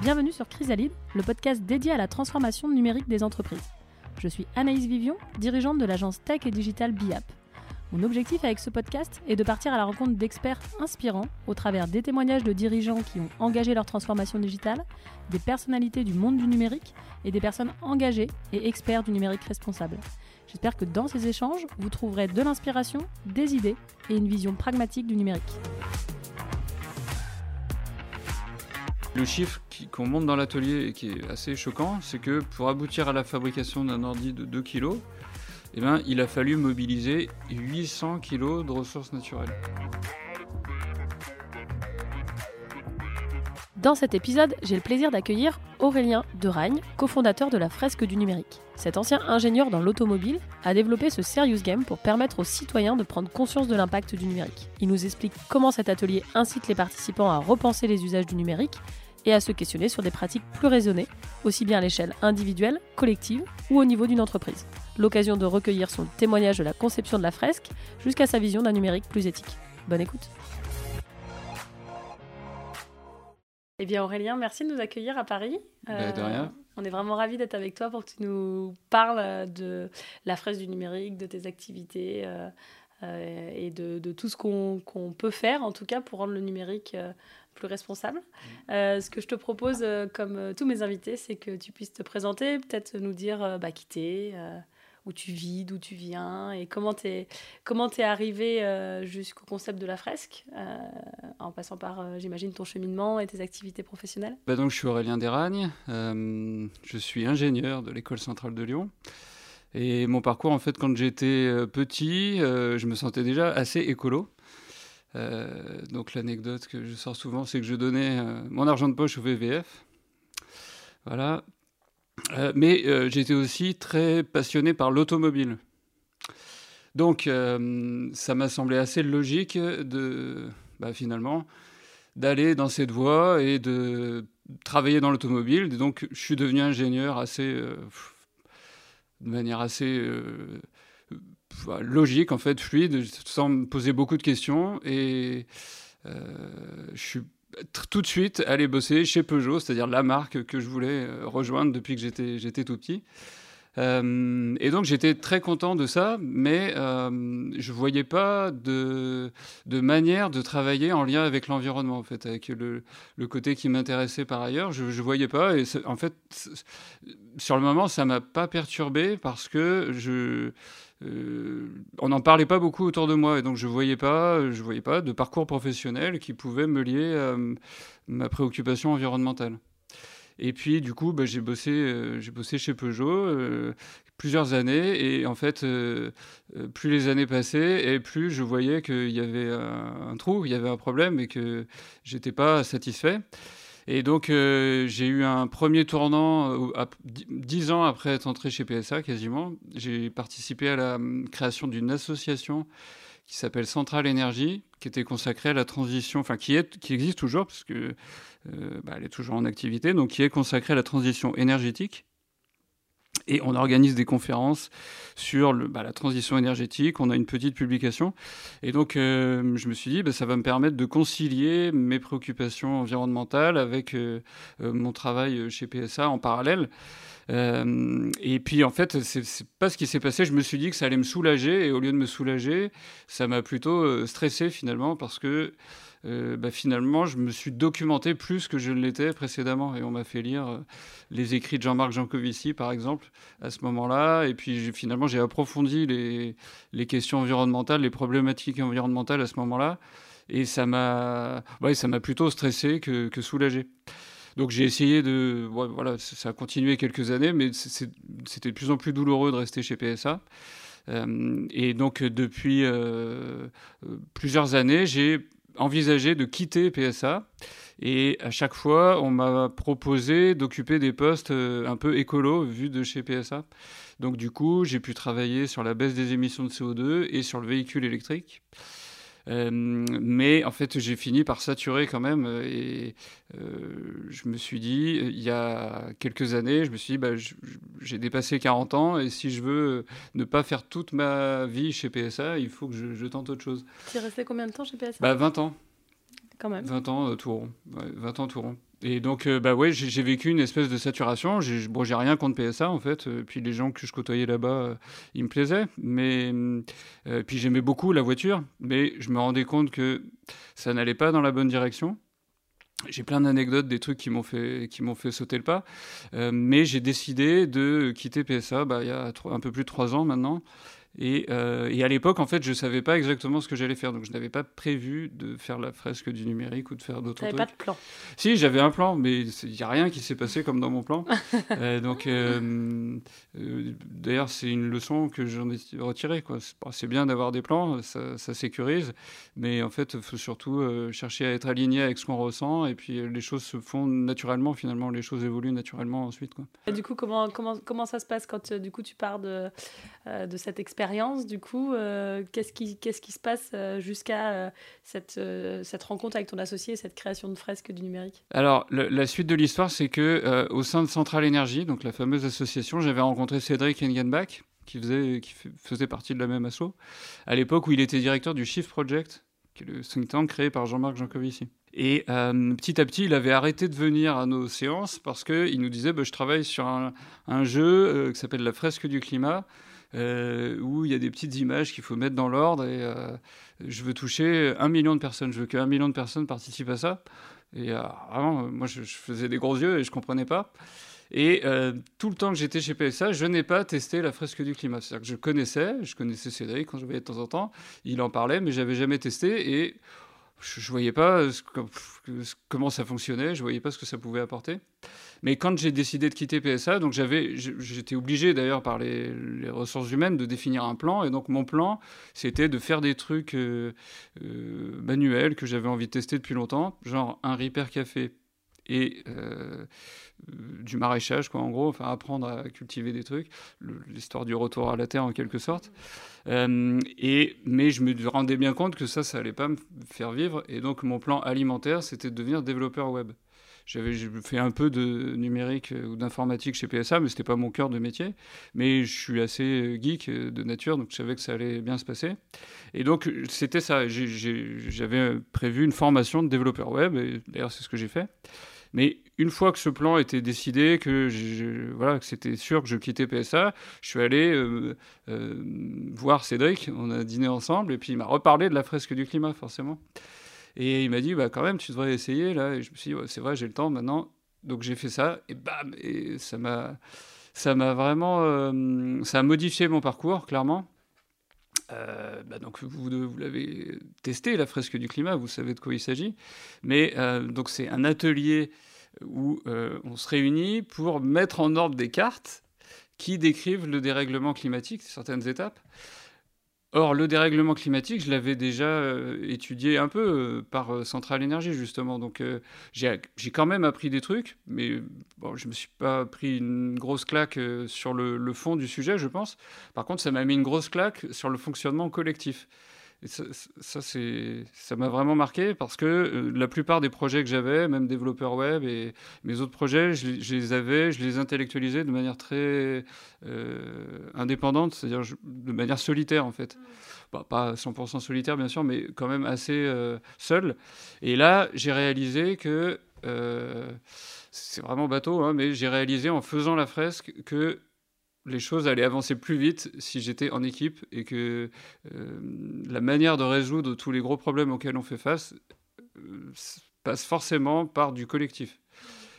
Bienvenue sur Chrysalide, le podcast dédié à la transformation numérique des entreprises. Je suis Anaïs Vivion, dirigeante de l'agence Tech et Digital BIAP. Mon objectif avec ce podcast est de partir à la rencontre d'experts inspirants au travers des témoignages de dirigeants qui ont engagé leur transformation digitale, des personnalités du monde du numérique et des personnes engagées et experts du numérique responsable. J'espère que dans ces échanges, vous trouverez de l'inspiration, des idées et une vision pragmatique du numérique. Le chiffre qu'on monte dans l'atelier et qui est assez choquant, c'est que pour aboutir à la fabrication d'un ordi de 2 kg, eh ben, il a fallu mobiliser 800 kg de ressources naturelles. Dans cet épisode, j'ai le plaisir d'accueillir Aurélien Deragne, cofondateur de la Fresque du numérique. Cet ancien ingénieur dans l'automobile a développé ce Serious Game pour permettre aux citoyens de prendre conscience de l'impact du numérique. Il nous explique comment cet atelier incite les participants à repenser les usages du numérique et à se questionner sur des pratiques plus raisonnées, aussi bien à l'échelle individuelle, collective ou au niveau d'une entreprise. L'occasion de recueillir son témoignage de la conception de la fresque jusqu'à sa vision d'un numérique plus éthique. Bonne écoute. Eh bien Aurélien, merci de nous accueillir à Paris. Bah, de rien. Euh, on est vraiment ravis d'être avec toi pour que tu nous parles de la fresque du numérique, de tes activités euh, euh, et de, tout ce qu'on peut faire en tout cas pour rendre le numérique plus responsable. Mm. ce que je te propose, comme tous mes invités, c'est que tu puisses te présenter, peut-être nous dire bah, qui t'es, où tu vis, d'où tu viens et comment tu es, es arrivé euh, jusqu'au concept de la fresque, euh, en passant par, euh, j'imagine, ton cheminement et tes activités professionnelles? Bah donc, Je suis Aurélien Desragnes, je suis ingénieur de l'École centrale de Lyon. Et mon parcours, en fait, quand j'étais petit, je me sentais déjà assez écolo. donc l'anecdote que je sors souvent, c'est que je donnais mon argent de poche au VVF. Voilà, mais euh, j'étais aussi très passionné par l'automobile. Donc, euh, ça m'a semblé assez logique de, bah, finalement, d'aller dans cette voie et de travailler dans l'automobile. Donc, je suis devenu ingénieur assez, de manière assez logique, en fait, fluide, sans me poser beaucoup de questions. Et je suis tout de suite aller bosser chez Peugeot, c'est-à-dire la marque que je voulais euh, rejoindre depuis que j'étais, tout petit. Euh, et donc j'étais très content de ça, mais euh, je voyais pas de, de, manière de travailler en lien avec l'environnement, en fait, avec le, le côté qui m'intéressait par ailleurs. Je, ne voyais pas, et en fait, sur le moment, ça m'a pas perturbé parce que je on n'en parlait pas beaucoup autour de moi et donc je voyais pas, je voyais pas de parcours professionnel qui pouvait me lier à ma préoccupation environnementale. Et puis du coup, bah, j'ai bossé, euh, j'ai bossé chez Peugeot euh, plusieurs années et en fait, plus les années passaient et plus je voyais qu'il y avait un, un, trou, il y avait un problème et que j'étais pas satisfait. Et donc, euh, j'ai eu un premier tournant euh, dix ans après être entré chez PSA, quasiment. J'ai participé à la hum, création d'une association qui s'appelle Centrale Énergie, qui était consacrée à la transition, enfin qui, existe toujours, parce que euh, bah, elle est toujours en activité, donc qui est consacrée à la transition énergétique et on organise des conférences sur bah, la transition énergétique. On a une petite publication. Et donc, euh, je me suis dit, bah, ça va me permettre de concilier mes préoccupations environnementales avec euh, euh, mon travail chez PSA en parallèle. et puis, en fait, c'est pas ce qui s'est passé. Je me suis dit que ça allait me soulager. Et au lieu de me soulager, ça m'a plutôt stressé finalement parce que euh, bah, finalement, je me suis documenté plus que je ne l'étais précédemment. Et on m'a fait lire euh, les écrits de Jean-Marc Jancovici, par exemple, à ce moment-là. Et puis finalement, j'ai approfondi les, les, questions environnementales, les problématiques environnementales à ce moment-là. Et ça m'a plutôt stressé que, que soulagé. Donc j'ai essayé de... voilà, ça a continué quelques années, mais c'était de plus en plus douloureux de rester chez PSA. Euh, et donc depuis plusieurs années, j'ai envisagé de quitter PSA. Et à chaque fois, on m'a proposé d'occuper des postes euh, un peu écolo vu de chez PSA. Donc du coup, j'ai pu travailler sur la baisse des émissions de CO2 et sur le véhicule électrique. Euh, mais en fait, j'ai fini par saturer quand même. Et euh, je me suis dit, il y a quelques années, je me suis dit, bah, j'ai dépassé 40 ans et si je veux ne pas faire toute ma vie chez PSA, il faut que je, tente autre chose. Tu es resté combien de temps chez PSA bah, 20 ans. Quand même. 20 ans euh, tout rond. 20 ans tout rond. Et donc, euh, bah ouais, j'ai vécu une espèce de saturation. J'ai rien contre PSA en fait. Puis les gens que je côtoyais là-bas, ils me plaisaient. Mais puis j'aimais beaucoup la voiture, mais je me rendais compte que ça n'allait pas dans la bonne direction. J'ai plein d'anecdotes, des trucs qui m'ont fait, fait sauter le pas. mais j'ai décidé de quitter PSA bah, il y a un peu plus de trois ans maintenant. Euh, et, à l'époque, en fait, je ne savais pas exactement ce que j'allais faire. Donc, je n'avais pas prévu de faire la fresque du numérique ou de faire d'autres trucs. pas de plan Si, j'avais un plan, mais il n'y a rien qui s'est passé comme dans mon plan. Euh, donc, euh, d'ailleurs, c'est une leçon que j'en ai retirée. C'est bien d'avoir des plans, ça, sécurise. Mais en fait, il faut surtout chercher à être aligné avec ce qu'on ressent. Et puis, les choses se font naturellement, finalement. Les choses évoluent naturellement ensuite. Quoi. Et du coup, comment, comment, comment ça se passe quand du coup, tu pars de, de cette expérience du coup, euh, qu'est-ce qui, se passe euh, jusqu'à euh, cette, rencontre avec ton associé, cette création de fresque du numérique? Alors, la suite de l'histoire, c'est que au sein de Centrale Énergie, donc la fameuse association, j'avais rencontré Cédric Engenbach, qui faisait, partie de la même asso, à l'époque où il était directeur du Shift Project, qui est le think tank créé par Jean-Marc Jancovici. Et petit à petit, il avait arrêté de venir à nos séances parce qu'il nous disait bah, Je travaille sur un jeu qui s'appelle La fresque du climat. Euh, où il y a des petites images qu'il faut mettre dans l'ordre. Et euh, je veux toucher un million de personnes. Je veux qu'un million de personnes participent à ça. Et euh, vraiment, moi, je, faisais des gros yeux et je comprenais pas. Et tout le temps que j'étais chez PSA, je n'ai pas testé la fresque du climat. C'est-à-dire que je connaissais, je connaissais Cédric quand je voyais de temps en temps, il en parlait, mais j'avais jamais testé et je, ne voyais pas comment ça fonctionnait, je voyais pas ce que ça pouvait apporter. Mais quand j'ai décidé de quitter PSA, donc j'avais, j'étais obligé d'ailleurs par les, ressources humaines de définir un plan. Et donc mon plan, c'était de faire des trucs euh, euh, manuels que j'avais envie de tester depuis longtemps, genre un repair café et euh, du maraîchage, quoi, en gros, enfin apprendre à cultiver des trucs, l'histoire du retour à la terre en quelque sorte. et, mais je me rendais bien compte que ça, ça allait pas me faire vivre. Et donc mon plan alimentaire, c'était de devenir développeur web. J'avais fait un peu de numérique euh, ou d'informatique chez PSA, mais ce n'était pas mon cœur de métier. Mais je suis assez euh, geek euh, de nature, donc je savais que ça allait bien se passer. Et donc, c'était ça. J'avais prévu une formation de développeur web, et d'ailleurs, c'est ce que j'ai fait. Mais une fois que ce plan était décidé, que, voilà, c'était sûr que je quittais PSA, je suis allé voir Cédric, on a dîné ensemble, et puis il m'a reparlé de la fresque du climat, forcément. Et il m'a dit, bah, quand même, tu devrais essayer. Là. Et je me suis dit, c'est vrai, j'ai le temps maintenant. Donc j'ai fait ça, et bam Et ça m'a, ça m'a vraiment. Euh, ça a modifié mon parcours, clairement. Euh, bah, donc vous, l'avez testé, la fresque du climat, vous savez de quoi il s'agit. Mais euh, donc c'est un atelier où on se réunit pour mettre en ordre des cartes qui décrivent le dérèglement climatique, certaines étapes. Or, le dérèglement climatique, je l'avais déjà euh, étudié un peu euh, par euh, Centrale Énergie, justement. Donc, j'ai quand même appris des trucs, mais bon, je ne me suis pas pris une grosse claque sur le, fond du sujet, je pense. Par contre, ça m'a mis une grosse claque sur le fonctionnement collectif ça, ça, ça m'a vraiment marqué parce que euh, la plupart des projets que j'avais, même développeur web et mes autres projets, je, les avais, je les intellectualisais de manière très euh, indépendante, c'est-à-dire de manière solitaire en fait. Bah, pas 100% solitaire bien sûr, mais quand même assez euh, seul. Et là, j'ai réalisé que c'est vraiment bateau, hein, mais j'ai réalisé en faisant la fresque que les choses allaient avancer plus vite si j'étais en équipe et que euh, la manière de résoudre tous les gros problèmes auxquels on fait face euh, passe forcément par du collectif.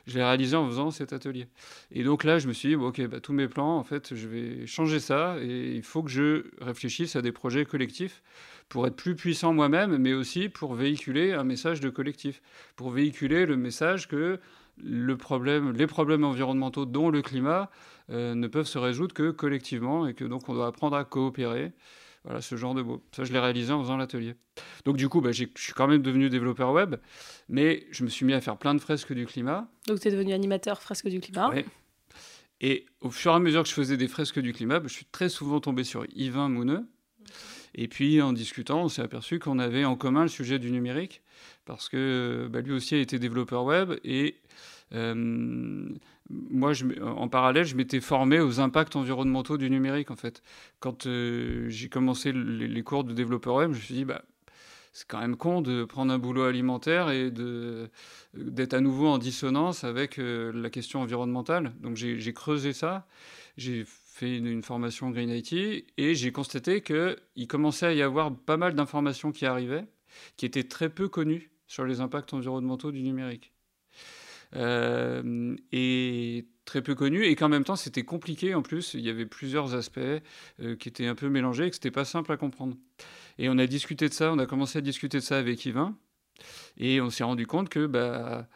Je l'ai réalisé en faisant cet atelier. Et donc là, je me suis dit, ok, bah, tous mes plans, en fait, je vais changer ça et il faut que je réfléchisse à des projets collectifs pour être plus puissant moi-même, mais aussi pour véhiculer un message de collectif, pour véhiculer le message que le problème, les problèmes environnementaux, dont le climat, euh, ne peuvent se résoudre que collectivement et que donc on doit apprendre à coopérer. Voilà, ce genre de mots. Ça, je l'ai réalisé en faisant l'atelier. Donc, du coup, bah, je suis quand même devenu développeur web, mais je me suis mis à faire plein de fresques du climat. Donc, tu es devenu animateur fresques du climat Oui. Et au fur et à mesure que je faisais des fresques du climat, bah, je suis très souvent tombé sur Yvain Mouneux. Et puis, en discutant, on s'est aperçu qu'on avait en commun le sujet du numérique, parce que bah, lui aussi a été développeur web et euh, moi, en parallèle, je m'étais formé aux impacts environnementaux du numérique, en fait. Quand euh, j'ai commencé les, cours de développeur web, je me suis dit, bah, c'est quand même con de prendre un boulot alimentaire et d'être à nouveau en dissonance avec la question environnementale. Donc j'ai creusé ça, fait une, formation Green IT et j'ai constaté qu'il commençait à y avoir pas mal d'informations qui arrivaient, qui étaient très peu connues sur les impacts environnementaux du numérique. Euh, et très peu connues, et qu'en même temps c'était compliqué en plus, il y avait plusieurs aspects euh, qui étaient un peu mélangés et que c'était pas simple à comprendre. Et on a discuté de ça, on a commencé à discuter de ça avec Yvain, et on s'est rendu compte que bah,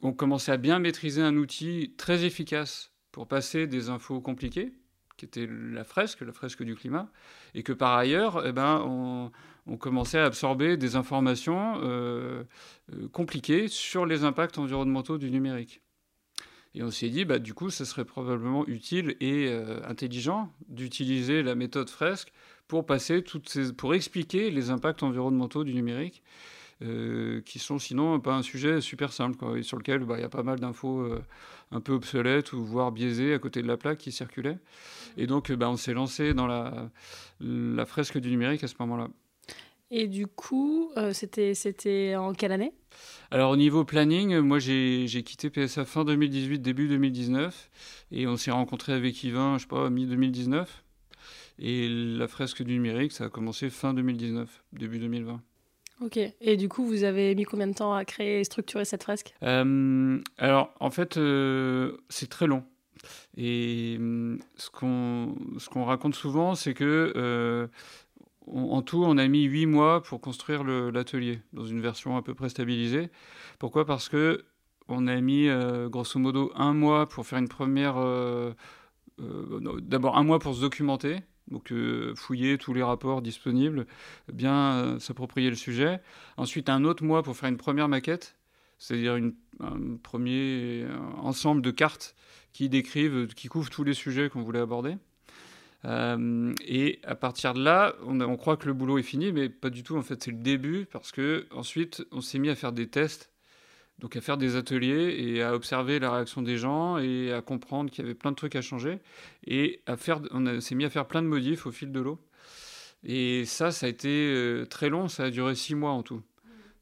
on commençait à bien maîtriser un outil très efficace pour passer des infos compliquées, qui était la fresque, la fresque du climat, et que par ailleurs, eh ben, on, commençait à absorber des informations euh, euh, compliquées sur les impacts environnementaux du numérique. Et on s'est dit, bah, du coup, ce serait probablement utile et euh, intelligent d'utiliser la méthode fresque pour expliquer les impacts environnementaux du numérique euh, qui sont sinon pas un sujet super simple, quoi, sur lequel bah, il y a pas mal d'infos euh, un peu obsolètes ou voire biaisées à côté de la plaque qui circulaient. Et donc, bah, on s'est lancé dans la, la, fresque du numérique à ce moment-là. Et du coup, euh, c'était, c'était en quelle année? Alors, au niveau planning, moi, j'ai, j'ai quitté PSA fin 2018, début 2019. Et on s'est rencontré avec Yvain, je sais pas, mi-2019. Et la fresque du numérique, ça a commencé fin 2019, début 2020. Ok. Et du coup, vous avez mis combien de temps à créer et structurer cette fresque? Euh, Alors, en fait, euh, c'est très long. Et ce qu'on ce qu'on raconte souvent, c'est que euh, en tout, on a mis huit mois pour construire l'atelier dans une version à peu près stabilisée. Pourquoi? Parce que on a mis grosso modo un mois pour faire une première. D'abord un mois pour se documenter, donc euh, fouiller tous les rapports disponibles, bien euh, s'approprier le sujet. Ensuite, un autre mois pour faire une première maquette, c'est-à-dire un premier euh, ensemble de cartes qui décrivent, qui couvrent tous les sujets qu'on voulait aborder. et à partir de là, on, on, croit que le boulot est fini, mais pas du tout. En fait, c'est le début parce que ensuite, on s'est mis à faire des tests donc à faire des ateliers et à observer la réaction des gens et à comprendre qu'il y avait plein de trucs à changer. Et à faire, on s'est mis à faire plein de modifs au fil de l'eau. Et ça, ça a été euh, très long, ça a duré six mois en tout.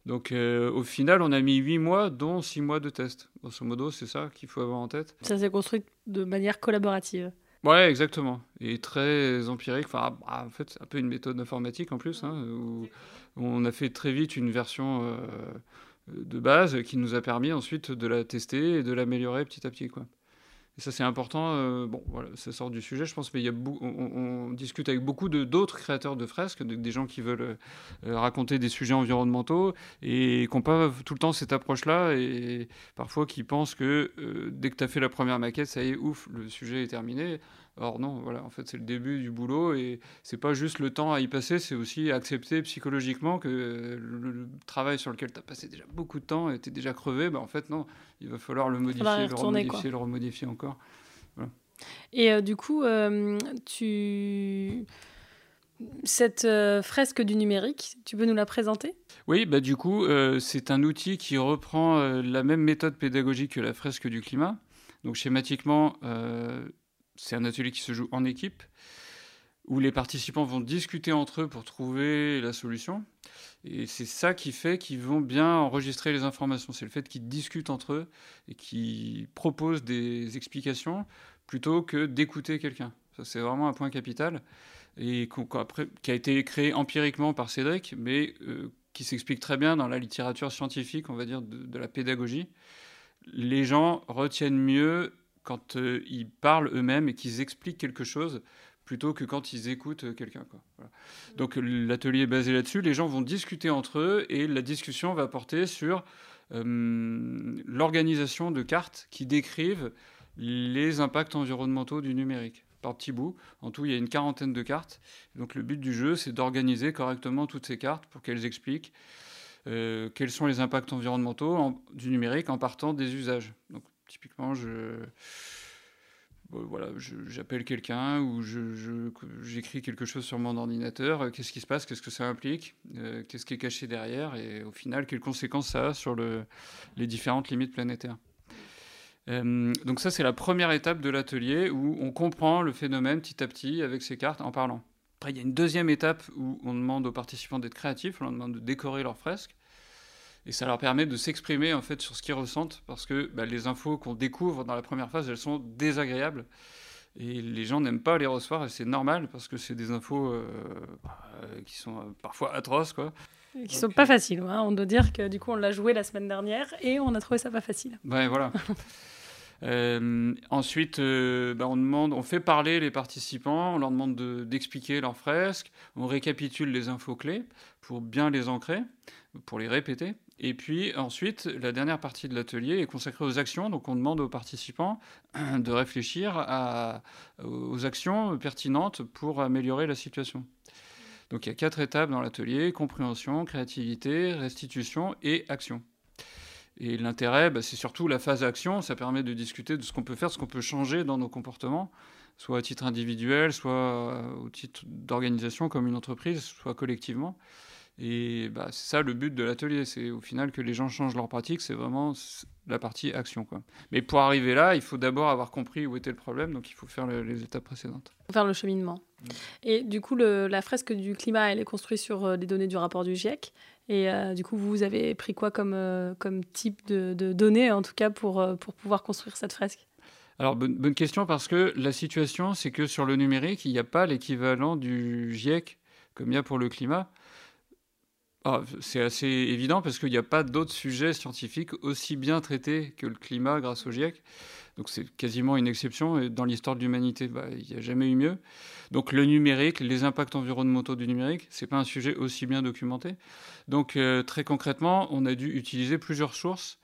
Donc euh, au final, on a mis huit mois, dont six mois de test. Grosso modo, c'est ça qu'il faut avoir en tête. Ça s'est construit de manière collaborative. Ouais, exactement. Et très empirique. Enfin, bah, en fait, c'est un peu une méthode informatique en plus, hein, où on a fait très vite une version euh, de base qui nous a permis ensuite de la tester et de l'améliorer petit à petit. Quoi. Et ça, c'est important. Euh, bon, voilà, ça sort du sujet, je pense, mais il y a on, discute avec beaucoup d'autres créateurs de fresques, des gens qui veulent euh, raconter des sujets environnementaux et qui n'ont pas tout le temps cette approche-là et parfois qui pensent que euh, dès que tu as fait la première maquette, ça y est, ouf, le sujet est terminé. Or non, voilà, en fait, c'est le début du boulot et c'est pas juste le temps à y passer, c'est aussi accepter psychologiquement que le, travail sur lequel tu as passé déjà beaucoup de temps et tu es déjà crevé, bah en fait, non, il va falloir le modifier, le remodifier, le remodifier encore. Et euh, du coup, euh, tu cette euh, fresque du numérique, tu peux nous la présenter? Oui, bah du coup, c'est un outil qui reprend la même méthode pédagogique que la fresque du climat. Donc schématiquement, c'est un atelier qui se joue en équipe, où les participants vont discuter entre eux pour trouver la solution. Et c'est ça qui fait qu'ils vont bien enregistrer les informations. C'est le fait qu'ils discutent entre eux et qu'ils proposent des explications plutôt que d'écouter quelqu'un. Ça, c'est vraiment un point capital et qui a été créé empiriquement par Cédric, mais euh, qui s'explique très bien dans la littérature scientifique, on va dire, de, de la pédagogie. Les gens retiennent mieux quand euh, ils parlent eux-mêmes et qu'ils expliquent quelque chose plutôt que quand ils écoutent euh, quelqu'un. Donc l'atelier est basé là-dessus, les gens vont discuter entre eux et la discussion va porter sur euh, l'organisation de cartes qui décrivent les impacts environnementaux du numérique par petits bouts. En tout, il y a une quarantaine de cartes. Donc le but du jeu, c'est d'organiser correctement toutes ces cartes pour qu'elles expliquent quels sont les impacts environnementaux du numérique en partant des usages. Donc Typiquement, je voilà, j'appelle quelqu'un ou j'écris quelque chose sur mon ordinateur. Euh, qu'est-ce qui se passe? Qu'est-ce que ça implique? Euh, Qu'est-ce qui est caché derrière? Et au final, quelles conséquences ça a sur le, les différentes limites planétaires? Euh, Donc ça, c'est la première étape de l'atelier où on comprend le phénomène petit à petit avec ces cartes en parlant. Après, il y a une deuxième étape où on demande aux participants d'être créatifs, on leur demande de décorer leurs fresques. Et ça leur permet de s'exprimer en fait sur ce qu'ils ressentent, parce que bah, les infos qu'on découvre dans la première phase, elles sont désagréables. Et les gens n'aiment pas les recevoir, et c'est normal, parce que c'est des infos euh, bah, qui sont euh, parfois atroces. Quoi. Qui sont pas faciles. Hein. On doit dire que du coup, on l'a joué la semaine dernière, et on a trouvé ça pas facile. Ben voilà. Euh, ensuite, bah, on, demande, on fait parler les participants, on leur demande d'expliquer leurs fresques, on récapitule les infos clés pour bien les ancrer, pour les répéter. Et puis ensuite, la dernière partie de l'atelier est consacrée aux actions. Donc on demande aux participants de réfléchir aux actions pertinentes pour améliorer la situation. Donc il y a quatre étapes dans l'atelier, compréhension, créativité, restitution et action. Et l'intérêt, bah, c'est surtout la phase action, ça permet de discuter de ce qu'on peut faire, ce qu'on peut changer dans nos comportements, soit à titre individuel, soit au titre d'organisation comme une entreprise, soit collectivement. Et bah, c'est ça le but de l'atelier, c'est au final que les gens changent leur pratique, c'est vraiment la partie action. Quoi. Mais pour arriver là, il faut d'abord avoir compris où était le problème, donc il faut faire les étapes précédentes. Faire le cheminement. Mm. Et du coup, le, la fresque du climat, elle est construite sur euh, des données du rapport du GIEC. Et euh, du coup, vous avez pris quoi comme, euh, comme type de, de, données, en tout cas, pour, pour pouvoir construire cette fresque? Alors, bonne, bonne, question, parce que la situation, c'est que sur le numérique, il n'y a pas l'équivalent du GIEC comme il y a pour le climat. Ah, c'est assez évident parce qu'il n'y a pas d'autres sujets scientifiques aussi bien traités que le climat grâce au GIEC. Donc c'est quasiment une exception. Dans l'histoire de l'humanité, bah, il n'y a jamais eu mieux. Donc le numérique, les impacts environnementaux du numérique, c'est pas un sujet aussi bien documenté. Donc euh, très concrètement, on a dû utiliser plusieurs sources.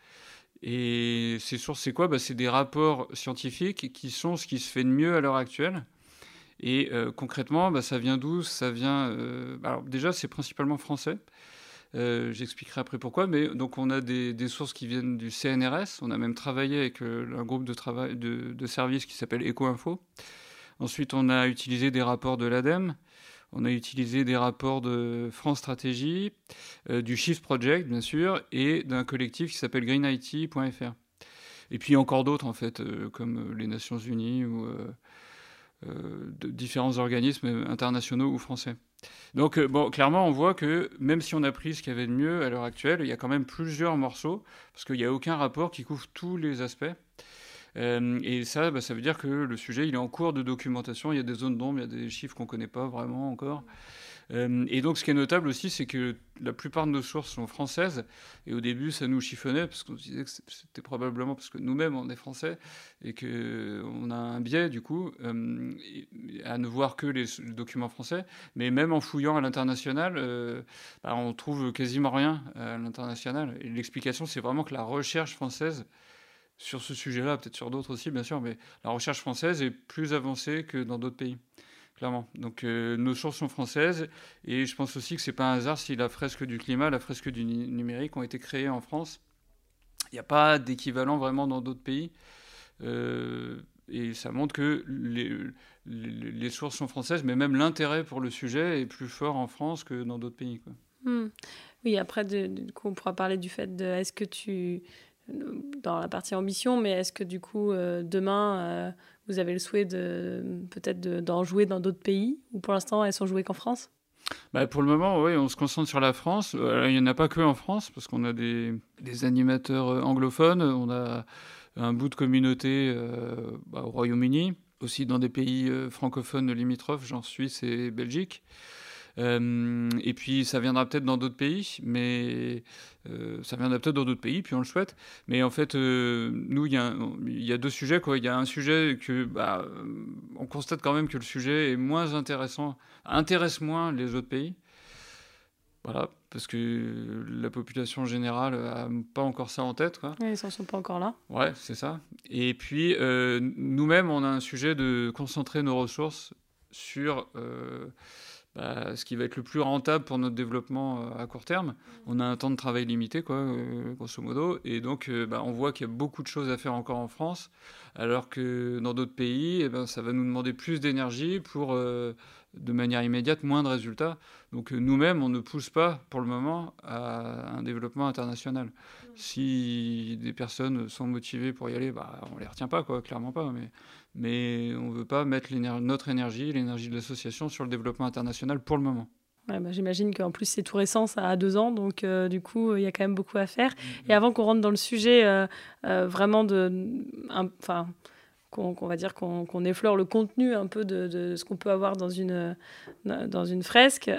Et ces sources, c'est quoi? Bah, C'est des rapports scientifiques qui sont ce qui se fait de mieux à l'heure actuelle. Et euh, concrètement, bah, ça vient d'où? Ça vient. Euh, déjà, c'est principalement français. Euh, j'expliquerai après pourquoi. Mais donc, on a des, sources qui viennent du CNRS. On a même travaillé avec un groupe de, travail, de, services qui s'appelle EcoInfo. Ensuite, on a utilisé des rapports de l'ADEME. On a utilisé des rapports de France Stratégie, du Shift Project, bien sûr, et d'un collectif qui s'appelle greenIT.fr. Et puis encore d'autres, en fait, comme les Nations Unies ou de différents organismes internationaux ou français. Donc, euh, bon, clairement, on voit que même si on a pris ce qu'il y avait de mieux à l'heure actuelle, il y a quand même plusieurs morceaux, parce qu'il n'y a aucun rapport qui couvre tous les aspects. Euh, et ça, bah, ça veut dire que le sujet, il est en cours de documentation. Il y a des zones d'ombre, il y a des chiffres qu'on ne connaît pas vraiment encore. Euh, et donc, ce qui est notable aussi, c'est que la plupart de nos sources sont françaises. Et au début, ça nous chiffonnait, parce qu'on se disait que c'était probablement parce que nous-mêmes, on est français, et qu'on a un biais, du coup, euh, à ne voir que les, documents français. Mais même en fouillant à l'international, euh, bah, on trouve quasiment rien à l'international. Et l'explication, c'est vraiment que la recherche française sur ce sujet-là, peut-être sur d'autres aussi, bien sûr, mais la recherche française est plus avancée que dans d'autres pays clairement. Donc euh, nos sources sont françaises et je pense aussi que c'est pas un hasard si la fresque du climat, la fresque du numérique ont été créées en France. Il n'y a pas d'équivalent vraiment dans d'autres pays. Euh, et ça montre que les, sources sont françaises, mais même l'intérêt pour le sujet est plus fort en France que dans d'autres pays. Hmm. Oui, après, du coup, on pourra parler du fait de est-ce que tu dans la partie ambition, mais est-ce que du coup, euh, demain, vous avez le souhait de peut-être d'en jouer dans d'autres pays Ou pour l'instant, elles sont jouées qu'en France? Bah pour le moment, oui, on se concentre sur la France. Euh, il n'y en a pas que en France, parce qu'on a des, animateurs anglophones, on a un bout de communauté bah, au Royaume-Uni, aussi dans des pays francophones limitrophes, genre Suisse et Belgique. Euh, et puis ça viendra peut-être dans d'autres pays, mais euh, ça viendra peut-être dans d'autres pays, puis on le souhaite. Mais en fait, euh, nous, il y, y, a deux sujets. Il y a un sujet que, bah, on constate quand même que le sujet est moins intéressant, intéresse moins les autres pays. Voilà, parce que la population générale n'a pas encore ça en tête. Quoi. ils ne sont pas encore là. Ouais, c'est ça. Et puis, nous-mêmes, on a un sujet de concentrer nos ressources sur bah, ce qui va être le plus rentable pour notre développement euh, à court terme. On a un temps de travail limité, quoi, euh, grosso modo, et donc euh, bah, on voit qu'il y a beaucoup de choses à faire encore en France, alors que dans d'autres pays, eh ben, ça va nous demander plus d'énergie pour de manière immédiate moins de résultats. Donc nous-mêmes, on ne pousse pas pour le moment à un développement international. Si des personnes sont motivées pour y aller, bah, on les retient pas, quoi, clairement pas. Mais, mais on ne veut pas mettre notre énergie, l'énergie de l'association sur le développement international pour le moment. Ouais, bah, J'imagine qu'en plus c'est tout récent, ça a deux ans, donc euh, du coup il y a quand même beaucoup à faire. Mm-hmm. Et avant qu'on rentre dans le sujet euh, euh, vraiment de, enfin, qu'on va dire qu'on effleure le contenu un peu de, ce qu'on peut avoir dans une dans une fresque,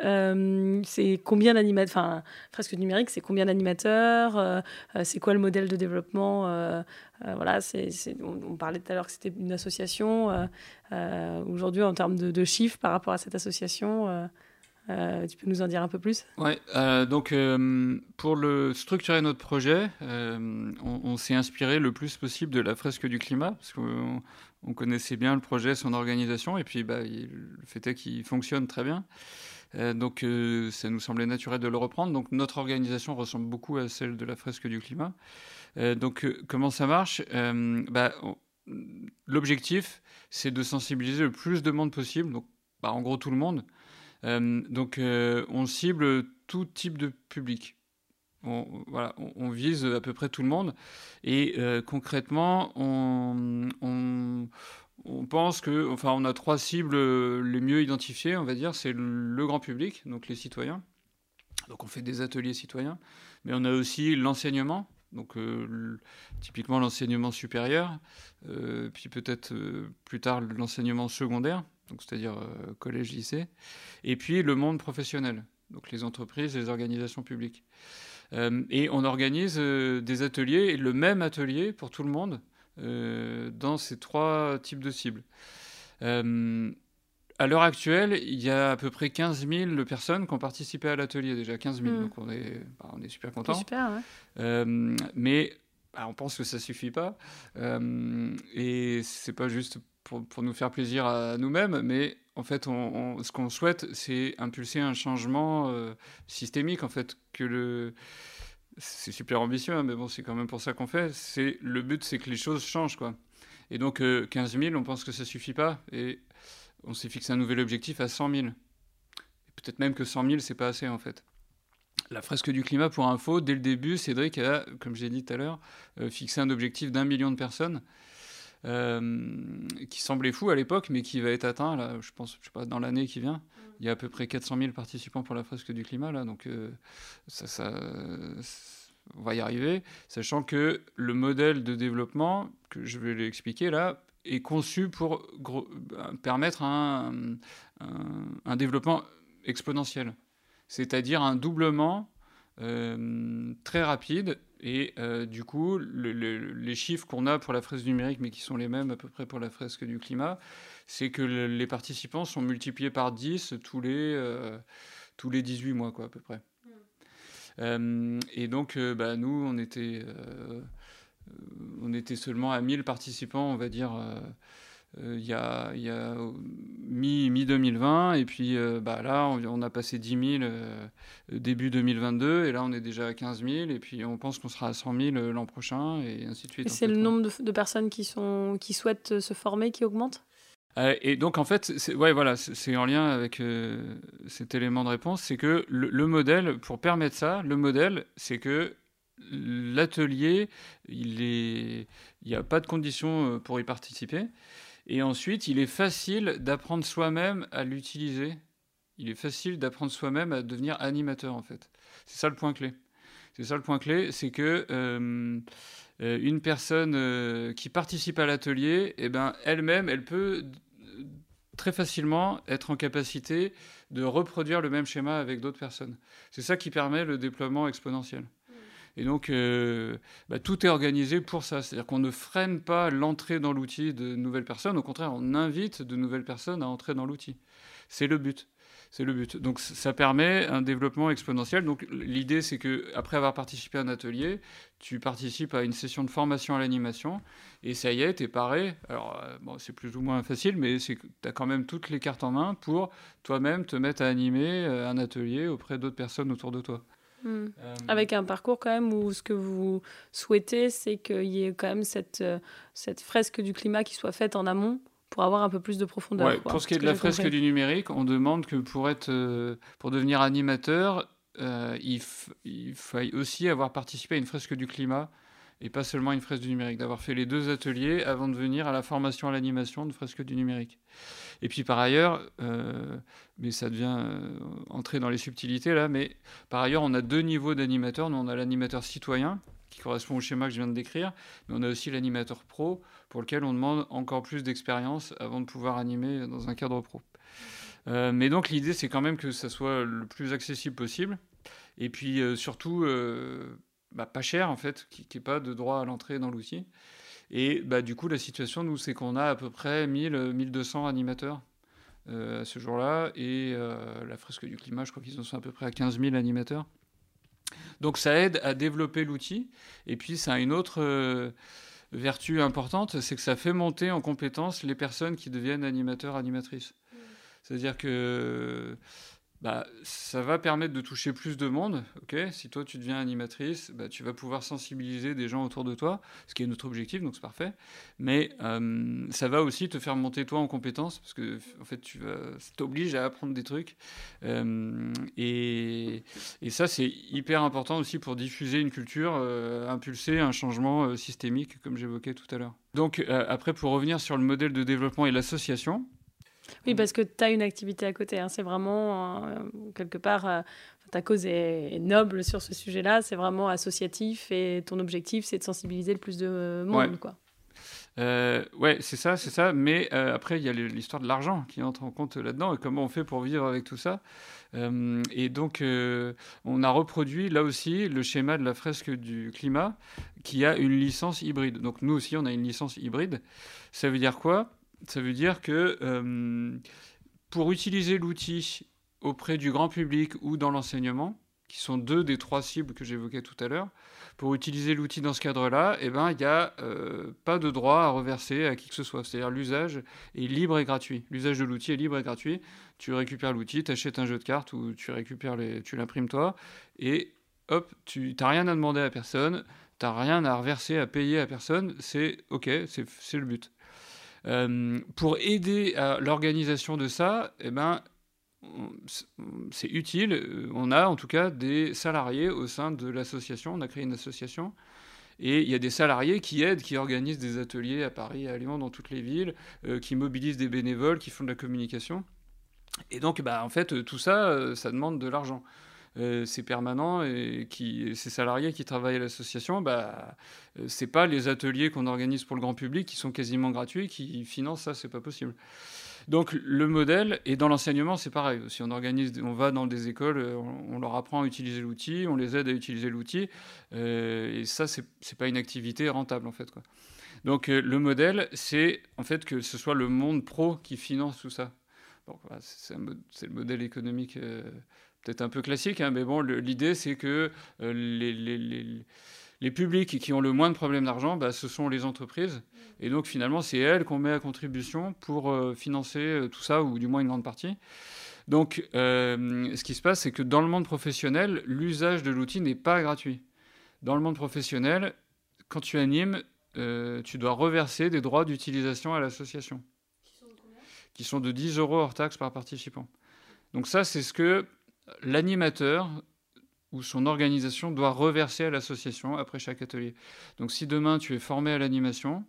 c'est combien d'animateurs, enfin fresque numérique, c'est combien d'animateurs, c'est quoi le modèle de développement, voilà, c'est on, parlait tout à l'heure que c'était une association. Aujourd'hui en termes de, chiffres par rapport à cette association. Euh, tu peux nous en dire un peu plus? Oui, euh, donc euh, pour structurer notre projet, on, s'est inspiré le plus possible de la fresque du climat, parce qu'on on connaissait bien le projet, son organisation, et puis bah, le fait est qu'il fonctionne très bien. donc ça nous semblait naturel de le reprendre. Donc notre organisation ressemble beaucoup à celle de la fresque du climat. donc comment ça marche? Bah, L'objectif, c'est de sensibiliser le plus de monde possible, donc bah, en gros tout le monde, donc euh, on cible tout type de public. On, voilà, on, vise à peu près tout le monde. Et euh, concrètement, on, on, pense que, enfin, on a trois cibles les mieux identifiées, on va dire. C'est le grand public, donc les citoyens. Donc on fait des ateliers citoyens, mais on a aussi l'enseignement, donc typiquement l'enseignement supérieur, puis peut-être plus tard l'enseignement secondaire c'est-à-dire euh, collège, lycée, et puis le monde professionnel, donc les entreprises, les organisations publiques. Euh, et on organise euh, des ateliers, le même atelier pour tout le monde, dans ces trois types de cibles. à l'heure actuelle, il y a à peu près 15 000 personnes qui ont participé à l'atelier, déjà 15 000, hmm. donc on est, bah, on est super contents. Super, mais bah, on pense que ça suffit pas. et c'est pas juste pour, nous faire plaisir à nous-mêmes, mais en fait, ce qu'on souhaite, c'est impulser un changement euh, systémique, en fait, que le... C'est super ambitieux, hein, mais bon, c'est quand même pour ça qu'on fait. C'est le but, c'est que les choses changent, quoi. Et donc, 15 euh, 000, on pense que ça suffit pas, et on s'est fixé un nouvel objectif à 100 000. Peut-être même que 100 000, c'est pas assez, en fait. La fresque du climat, pour info, dès le début, Cédric a, comme j'ai dit tout à l'heure, euh, fixé un objectif d'un million de personnes. Euh, qui semblait fou à l'époque, mais qui va être atteint, là, je pense, je sais pas, dans l'année qui vient. Il y a à peu près 400 000 participants pour la fresque du climat, là, donc euh, ça, ça, on va y arriver, sachant que le modèle de développement, que je vais l'expliquer là, est conçu pour permettre un, un, développement exponentiel, c'est-à-dire un doublement euh, très rapide et euh, du coup, les chiffres qu'on a pour la fresque numérique, mais qui sont les mêmes à peu près pour la fresque du climat, c'est que les participants sont multipliés par 10 tous les, euh, tous les 18 mois, quoi, à peu près. Euh, et donc, bah, nous, on était, on était seulement à 1000 participants, on va dire il y a, y a mi-2020, et puis euh, bah, là, on, a passé 10 000 euh, début 2022, et là, on est déjà à 15 000, et puis on pense qu'on sera à 100 000 l'an prochain, et ainsi de suite. Et c'est le nombre de, personnes qui, sont, qui souhaitent se former qui augmente? Et donc en fait, c'est, ouais, voilà, en lien avec cet élément de réponse, c'est que le, le, modèle, pour permettre ça, le modèle, c'est que l'atelier, il n'y a pas de conditions pour y participer. Et ensuite, il est facile d'apprendre soi-même à l'utiliser. Il est facile d'apprendre soi-même à devenir animateur, en fait. C'est ça le point clé. C'est ça le point clé, c'est que euh, euh, une personne euh, qui participe à l'atelier, eh ben, elle-même, elle peut très facilement être en capacité de reproduire le même schéma avec d'autres personnes. C'est ça qui permet le déploiement exponentiel. Et donc, euh, bah, tout est organisé pour ça. C'est-à-dire qu'on ne freine pas l'entrée dans l'outil de nouvelles personnes. Au contraire, on invite de nouvelles personnes à entrer dans l'outil. C'est le but. C'est le but. Donc, ça permet un développement exponentiel. Donc, l'idée, c'est que après avoir participé à un atelier, tu participes à une session de formation à l'animation. Et ça y est, tu es paré. Alors, euh, bon, c'est plus ou moins facile, mais tu as quand même toutes les cartes en main pour toi-même te mettre à animer euh, un atelier auprès d'autres personnes autour de toi. Hmm. Euh, Avec un parcours quand même où ce que vous souhaitez, c'est qu'il y ait quand même cette, euh, cette fresque du climat qui soit faite en amont pour avoir un peu plus de profondeur. pour ce qui est de la fresque du numérique, on demande que pour, être, euh, pour devenir animateur, euh, il, il faille aussi avoir participé à une fresque du climat et pas seulement une fresque du numérique, d'avoir fait les deux ateliers avant de venir à la formation à l'animation de fresque du numérique. Et puis par ailleurs, euh, mais ça devient euh, entrer dans les subtilités là, mais par ailleurs, on a deux niveaux d'animateurs. Nous, on a l'animateur citoyen, qui correspond au schéma que je viens de décrire, mais on a aussi l'animateur pro, pour lequel on demande encore plus d'expérience avant de pouvoir animer dans un cadre pro. Euh, mais donc l'idée, c'est quand même que ça soit le plus accessible possible. Et puis surtout, bah, pas cher en fait, qui n'ait pas de droit à l'entrée dans l'outil. Et bah, du coup, la situation, nous, c'est qu'on a à peu près 1000, 1200 animateurs euh, à ce jour-là. Et euh, la fresque du climat, je crois qu'ils en sont à peu près à 15 000 animateurs. Donc ça aide à développer l'outil. Et puis ça a une autre euh, vertu importante, c'est que ça fait monter en compétence les personnes qui deviennent animateurs, animatrices. Mmh. C'est-à-dire que bah, ça va permettre de toucher plus de monde. ok si toi tu deviens animatrice, bah, tu vas pouvoir sensibiliser des gens autour de toi, ce qui est notre objectif, donc c'est parfait. Mais euh, ça va aussi te faire monter toi en compétences, parce que en fait tu vas, t'oblige à apprendre des trucs. Euh, et, ça c'est hyper important aussi pour diffuser une culture, euh, impulser un changement systémique, comme j'évoquais tout à l'heure. Donc après, pour revenir sur le modèle de développement et l'association, oui, parce que tu as une activité à côté. Hein. C'est vraiment, euh, quelque part, euh, ta cause est, noble sur ce sujet-là. C'est vraiment associatif et ton objectif, c'est de sensibiliser le plus de monde. Ouais. Quoi. Euh, ouais, c'est ça, c'est ça. Mais après, il y a l'histoire de l'argent qui entre en compte là-dedans et comment on fait pour vivre avec tout ça. et donc, on a reproduit là aussi le schéma de la fresque du climat qui a une licence hybride. Donc, nous aussi, on a une licence hybride. Ça veut dire quoi? Ça veut dire que euh, pour utiliser l'outil auprès du grand public ou dans l'enseignement, qui sont deux des trois cibles que j'évoquais tout à l'heure, pour utiliser l'outil dans ce cadre-là, eh ben, il n'y a euh, pas de droit à reverser à qui que ce soit. C'est-à-dire l'usage est libre et gratuit. L'usage de l'outil est libre et gratuit. Tu récupères l'outil, tu achètes un jeu de cartes ou tu récupères les, tu l'imprimes toi, et hop, tu n'as rien à demander à personne, tu n'as rien à reverser, à payer à personne, c'est OK, c'est le but. Euh, pour aider à l'organisation de ça, eh ben, c'est utile. On a en tout cas des salariés au sein de l'association. On a créé une association. Et il y a des salariés qui aident, qui organisent des ateliers à Paris, à Lyon, dans toutes les villes, euh, qui mobilisent des bénévoles, qui font de la communication. Et donc, bah, en fait, tout ça, euh, ça demande de l'argent. Euh, c'est permanent et qui, ces salariés qui travaillent à l'association, bah, euh, c'est pas les ateliers qu'on organise pour le grand public qui sont quasiment gratuits qui financent ça, c'est pas possible. Donc le modèle, et dans l'enseignement, c'est pareil. Si on organise, on va dans des écoles, euh, on, leur apprend à utiliser l'outil, on les aide à utiliser l'outil, et ça, c'est pas une activité rentable en fait. Donc le modèle, c'est en fait que ce soit le monde pro qui finance tout ça. c'est le modèle économique peut-être un peu classique, hein, mais bon, l'idée c'est que euh, les, les, les, publics qui ont le moins de problèmes d'argent, bah, ce sont les entreprises. Et donc finalement, c'est elles qu'on met à contribution pour euh, financer euh, tout ça, ou du moins une grande partie. Donc ce qui se passe, c'est que dans le monde professionnel, l'usage de l'outil n'est pas gratuit. Dans le monde professionnel, quand tu animes, tu dois reverser des droits d'utilisation à l'association. Qui sont de 10 euros hors taxe par participant. Donc ça, c'est ce que l'animateur ou son organisation doit reverser à l'association après chaque atelier. Donc si demain tu es formé à l'animation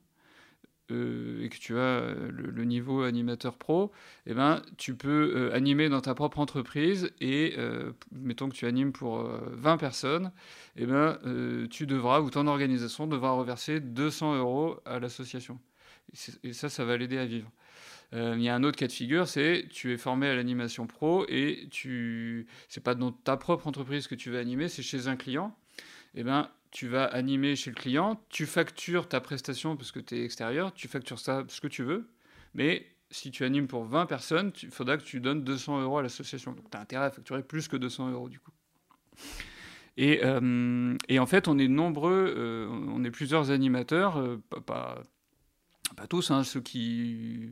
euh, et que tu as le, niveau animateur pro, eh ben, tu peux euh, animer dans ta propre entreprise et euh, mettons que tu animes pour 20 personnes, eh ben, tu devras, ou ton organisation devra reverser 200 euros à l'association. Et ça, ça va l'aider à vivre. Euh, il y a un autre cas de figure, c'est tu es formé à l'animation pro et tu c'est pas dans ta propre entreprise que tu vas animer, c'est chez un client. Eh ben, tu vas animer chez le client, tu factures ta prestation parce que tu es extérieur, tu factures ça ce que tu veux, mais si tu animes pour 20 personnes, il faudra que tu donnes 200 euros à l'association. Donc tu as intérêt à facturer plus que 200 euros du coup. Et, euh, et en fait, on est nombreux, euh, on est plusieurs animateurs, pas, pas, tous, hein, ceux qui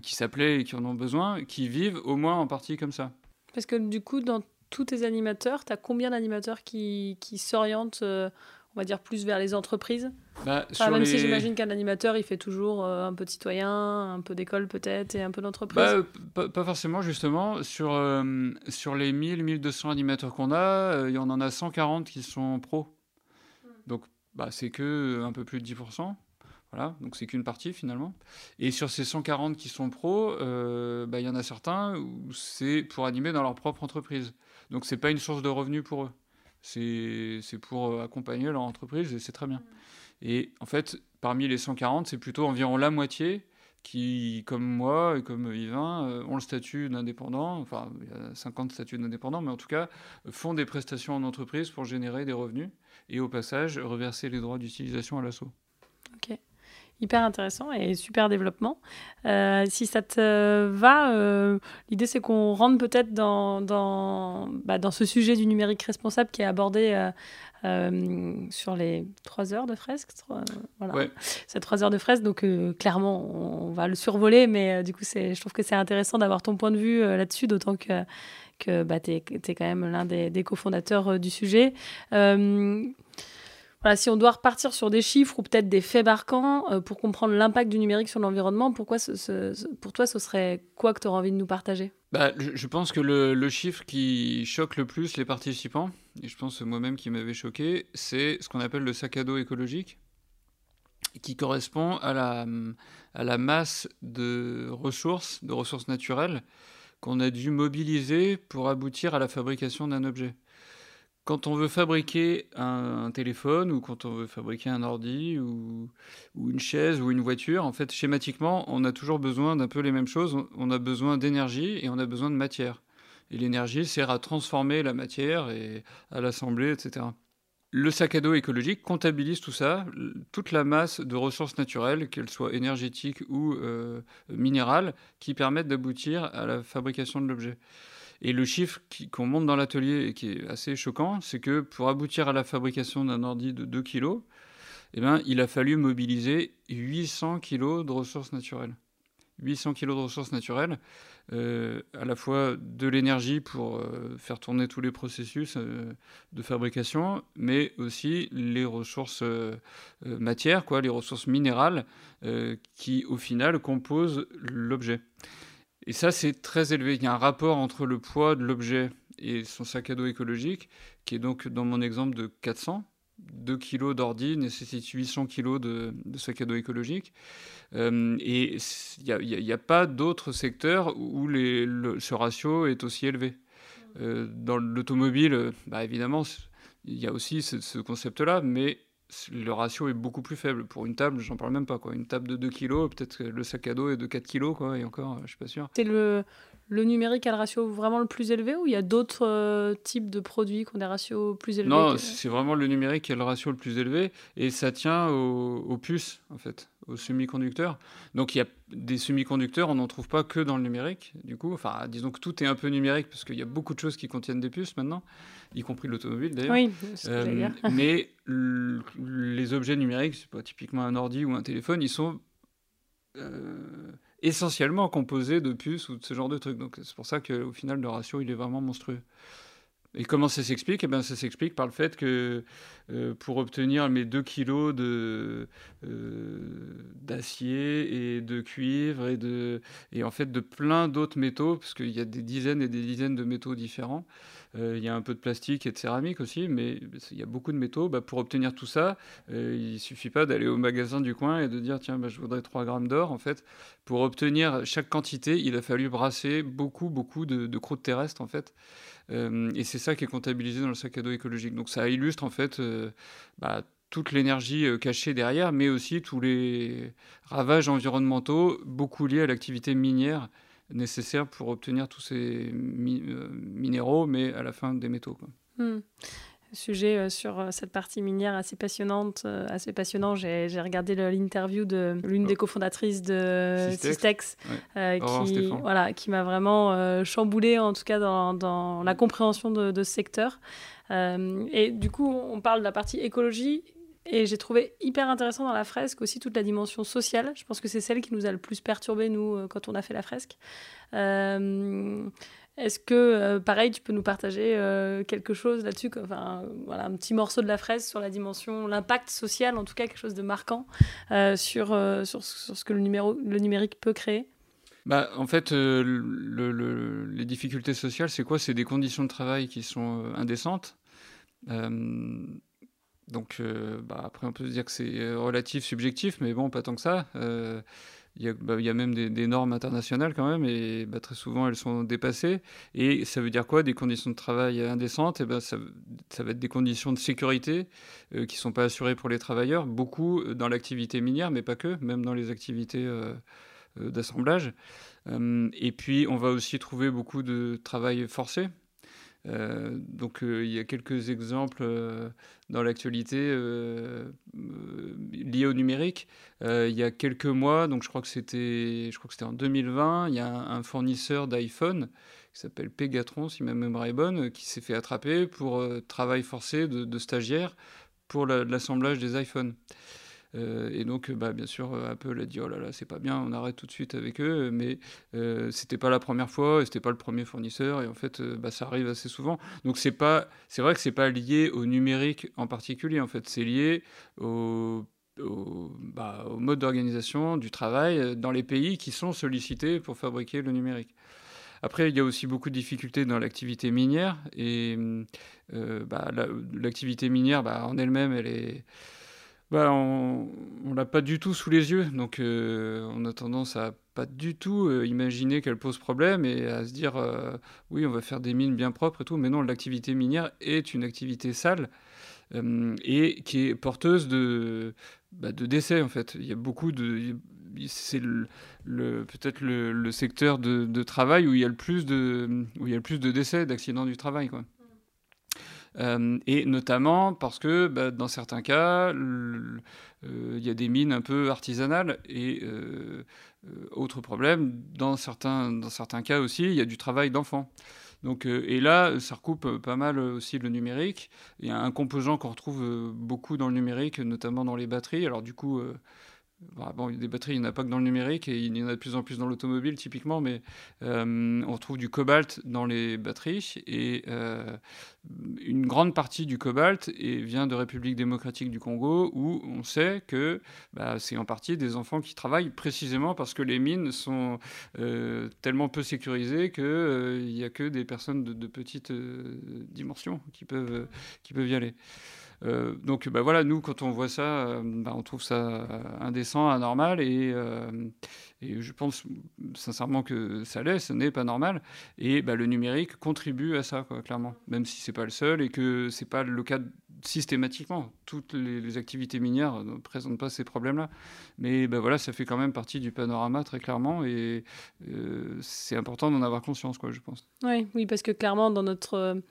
qui s'appelaient et qui en ont besoin, qui vivent au moins en partie comme ça. Parce que du coup, dans tous tes animateurs, tu as combien d'animateurs qui, qui s'orientent euh, on va dire, plus vers les entreprises? Bah, Enfin, Même si j'imagine qu'un animateur, il fait toujours euh, un peu de citoyen, un peu d'école peut-être, et un peu d'entreprise. Bah, euh, pas, forcément, justement. Sur, euh, sur les 1000, 1200 animateurs qu'on a, euh, il y en a 140 qui sont pros. Donc, bah, c'est que euh, un peu plus de 10%. Voilà, donc c'est qu'une partie finalement. Et sur ces 140 qui sont pros, euh, bah, il y en a certains où c'est pour animer dans leur propre entreprise. Donc, c'est pas une source de revenus pour eux. C'est pour euh, accompagner leur entreprise et c'est très bien. Et en fait, parmi les 140, c'est plutôt environ la moitié qui, comme moi et comme Yvain, euh, ont le statut d'indépendant, enfin, il y a 50 statuts d'indépendant, mais en tout cas, font des prestations en entreprise pour générer des revenus et au passage, reverser les droits d'utilisation à l'assaut. Hyper intéressant et super développement. Euh, si ça te va, euh, l'idée c'est qu'on rentre peut-être dans, dans, bah, dans ce sujet du numérique responsable qui est abordé euh, sur les trois heures de fresque. voilà. Ouais. C'est trois heures de fresque, donc clairement on, va le survoler, mais du coup c'est, je trouve que c'est intéressant d'avoir ton point de vue là-dessus, d'autant que, que bah, tu es, quand même l'un des, des cofondateurs du sujet. Si on doit repartir sur des chiffres ou peut-être des faits marquants euh, pour comprendre l'impact du numérique sur l'environnement, pourquoi ce- pour toi, ce serait quoi que tu aurais envie de nous partager? Bah, je, pense que le, le chiffre qui choque le plus les participants, et je pense moi-même qui m'avait choqué, c'est ce qu'on appelle le sac à dos écologique, qui correspond à la, à la masse de ressources, de ressources naturelles, qu'on a dû mobiliser pour aboutir à la fabrication d'un objet. Quand on veut fabriquer un, téléphone ou quand on veut fabriquer un ordi ou, une chaise ou une voiture, en fait, schématiquement, on a toujours besoin d'un peu les mêmes choses. On- a besoin d'énergie et on a besoin de matière. Et l'énergie sert à transformer la matière et à l'assembler, etc. Le sac à dos écologique comptabilise tout ça, toute la masse de ressources naturelles, qu'elles soient énergétiques ou euh, minérales, qui permettent d'aboutir à la fabrication de l'objet. Et le chiffre qu'on monte dans l'atelier et qui est assez choquant, c'est que pour aboutir à la fabrication d'un ordi de 2 kg, eh ben, il a fallu mobiliser 800 kg de ressources naturelles. 800 kg de ressources naturelles, euh, à la fois de l'énergie pour euh, faire tourner tous les processus euh, de fabrication, mais aussi les ressources matières, quoi, les ressources minérales, qui au final composent l'objet. Et ça, c'est très élevé. Il y a un rapport entre le poids de l'objet et son sac à dos écologique, qui est donc dans mon exemple de 400. 2 kg d'ordi nécessite 800 kg de, sac à dos écologique. Euh, et il n'y a, pas d'autres secteurs où ce ratio est aussi élevé. Euh, dans l'automobile, bah, évidemment, il y a aussi ce, ce concept-là, mais le ratio est beaucoup plus faible. Pour une table, j'en parle même pas. Quoi. Une table de 2 kg, peut-être que le sac à dos est de 4 kg, quoi, et encore, euh, je suis pas sûr. C'est le, le numérique a le ratio vraiment le plus élevé ou il y a d'autres euh, types de produits qui ont des ratios plus élevés Non, que- c'est vraiment le numérique qui a le ratio le plus élevé et ça tient aux, aux puces, en fait, aux semi-conducteurs. Donc il y a des semi-conducteurs, on n'en trouve pas que dans le numérique, du coup. Enfin, disons que tout est un peu numérique parce qu'il y a beaucoup de choses qui contiennent des puces maintenant, y compris l'automobile d'ailleurs. Oui, Euh, mais les objets numériques, c'est pas typiquement un ordi ou un téléphone, ils sont euh, essentiellement composés de puces ou de ce genre de trucs. Donc c'est pour ça qu'au final, le ratio, il est vraiment monstrueux. Et comment ça s'explique? Eh bien, ça s'explique par le fait que euh, pour obtenir mes 2 kilos euh, d'acier et de cuivre et, de, en fait de plein d'autres métaux, parce qu'il y a des dizaines et des dizaines de métaux différents, euh, il y a un peu de plastique et de céramique aussi, mais il y a beaucoup de métaux. Bah, pour obtenir tout ça, il suffit pas d'aller au magasin du coin et de dire tiens, bah, je voudrais 3 grammes d'or. En fait, pour obtenir chaque quantité, il a fallu brasser beaucoup, beaucoup de, de croûte terrestre en fait. Euh, et c'est ça qui est comptabilisé dans le sac à dos écologique. Donc ça illustre en fait euh, bah, toute l'énergie euh, cachée derrière, mais aussi tous les ravages environnementaux, beaucoup liés à l'activité minière nécessaire pour obtenir tous ces mi- minéraux, mais à la fin des métaux. Hmm. Sujet euh, sur euh, cette partie minière assez passionnante, euh, assez passionnant. J'ai regardé l'interview de l'une des cofondatrices de Systex. Systex, euh, qui, voilà, qui m'a vraiment euh, chamboulé en tout cas dans, dans la compréhension de, de ce secteur. Euh, et du coup, on parle de la partie écologie. Et j'ai trouvé hyper intéressant dans la fresque aussi toute la dimension sociale. Je pense que c'est celle qui nous a le plus perturbé, nous, quand on a fait la fresque. Euh, Est-ce que, pareil, tu peux nous partager quelque chose là-dessus, enfin, voilà, un petit morceau de la fraise sur la dimension, l'impact social, en tout cas quelque chose de marquant sur, sur, sur, ce que le, numéro, le numérique peut créer? Bah, en fait, le, les difficultés sociales, c'est quoi? C'est des conditions de travail qui sont indécentes. donc, bah, après, on peut se dire que c'est relatif, subjectif, mais bon, pas tant que ça. Bah, il y, a même des, normes internationales quand même, et bah, très souvent elles sont dépassées. Et ça veut dire quoi? Des conditions de travail indécentes? Et ben, ça, va être des conditions de sécurité euh, qui ne sont pas assurées pour les travailleurs, beaucoup euh, dans l'activité minière, mais pas que, même dans les activités euh, d'assemblage. et puis on va aussi trouver beaucoup de travail forcé. Euh, donc euh, il y a quelques exemples euh, dans l'actualité liés au numérique. il y a quelques mois, donc je crois que c'était, je crois que c'était en 2020, il y a un, fournisseur d'iPhone qui s'appelle Pegatron, si ma mémoire est bonne, qui s'est fait attraper pour travail forcé de, de stagiaires pour l'assemblage des iPhones. Euh, et donc, bah, bien sûr, Apple a dit oh là là, c'est pas bien, on arrête tout de suite avec eux. Mais euh, c'était pas la première fois, et c'était pas le premier fournisseur. Et en fait, euh, bah, ça arrive assez souvent. Donc, c'est pas, c'est vrai que c'est pas lié au numérique en particulier. En fait, c'est lié au bah, au, mode d'organisation du travail dans les pays qui sont sollicités pour fabriquer le numérique. Après, il y a aussi beaucoup de difficultés dans l'activité minière. Et l'activité minière, en elle-même, elle est, bah, on ne l'a pas du tout sous les yeux, donc euh, on a tendance à pas du tout euh, imaginer qu'elle pose problème et à se dire euh, oui on va faire des mines bien propres et tout, mais non l'activité minière est une activité sale et qui est porteuse de, bah, de décès en fait. Il y a beaucoup de c'est le, peut-être le, secteur de, de, travail où il y a le plus de où il y a le plus de décès d'accidents du travail quoi. Euh, et notamment parce que bah, dans certains cas, euh, il y a des mines un peu artisanales et euh, autre problème, dans certains, dans certains cas aussi, il y a du travail d'enfants. Donc, et là, ça recoupe pas mal aussi le numérique. Il y a un composant qu'on retrouve beaucoup dans le numérique, notamment dans les batteries. Alors du coup, Bon, des batteries, il n'y en a pas que dans le numérique et il y en a de plus en plus dans l'automobile typiquement, mais euh, on retrouve du cobalt dans les batteries et euh, une grande partie du cobalt vient de République démocratique du Congo où on sait que bah, c'est en partie des enfants qui travaillent précisément parce que les mines sont euh, tellement peu sécurisées qu'il n'y a que des personnes de, de petites dimensions qui peuvent, qui peuvent y aller. Euh, donc bah voilà, nous, quand on voit ça, euh, bah, on trouve ça euh, indécent, anormal, et, je pense sincèrement que ça l'est, ce n'est pas normal. Et bah, le numérique contribue à ça, clairement, même si c'est pas le seul et que c'est pas le cas systématiquement. Toutes les, activités minières ne présentent pas ces problèmes-là. Mais bah, voilà, ça fait quand même partie du panorama très clairement, et c'est important d'en avoir conscience, quoi, je pense. Oui, oui, parce que clairement, dans notre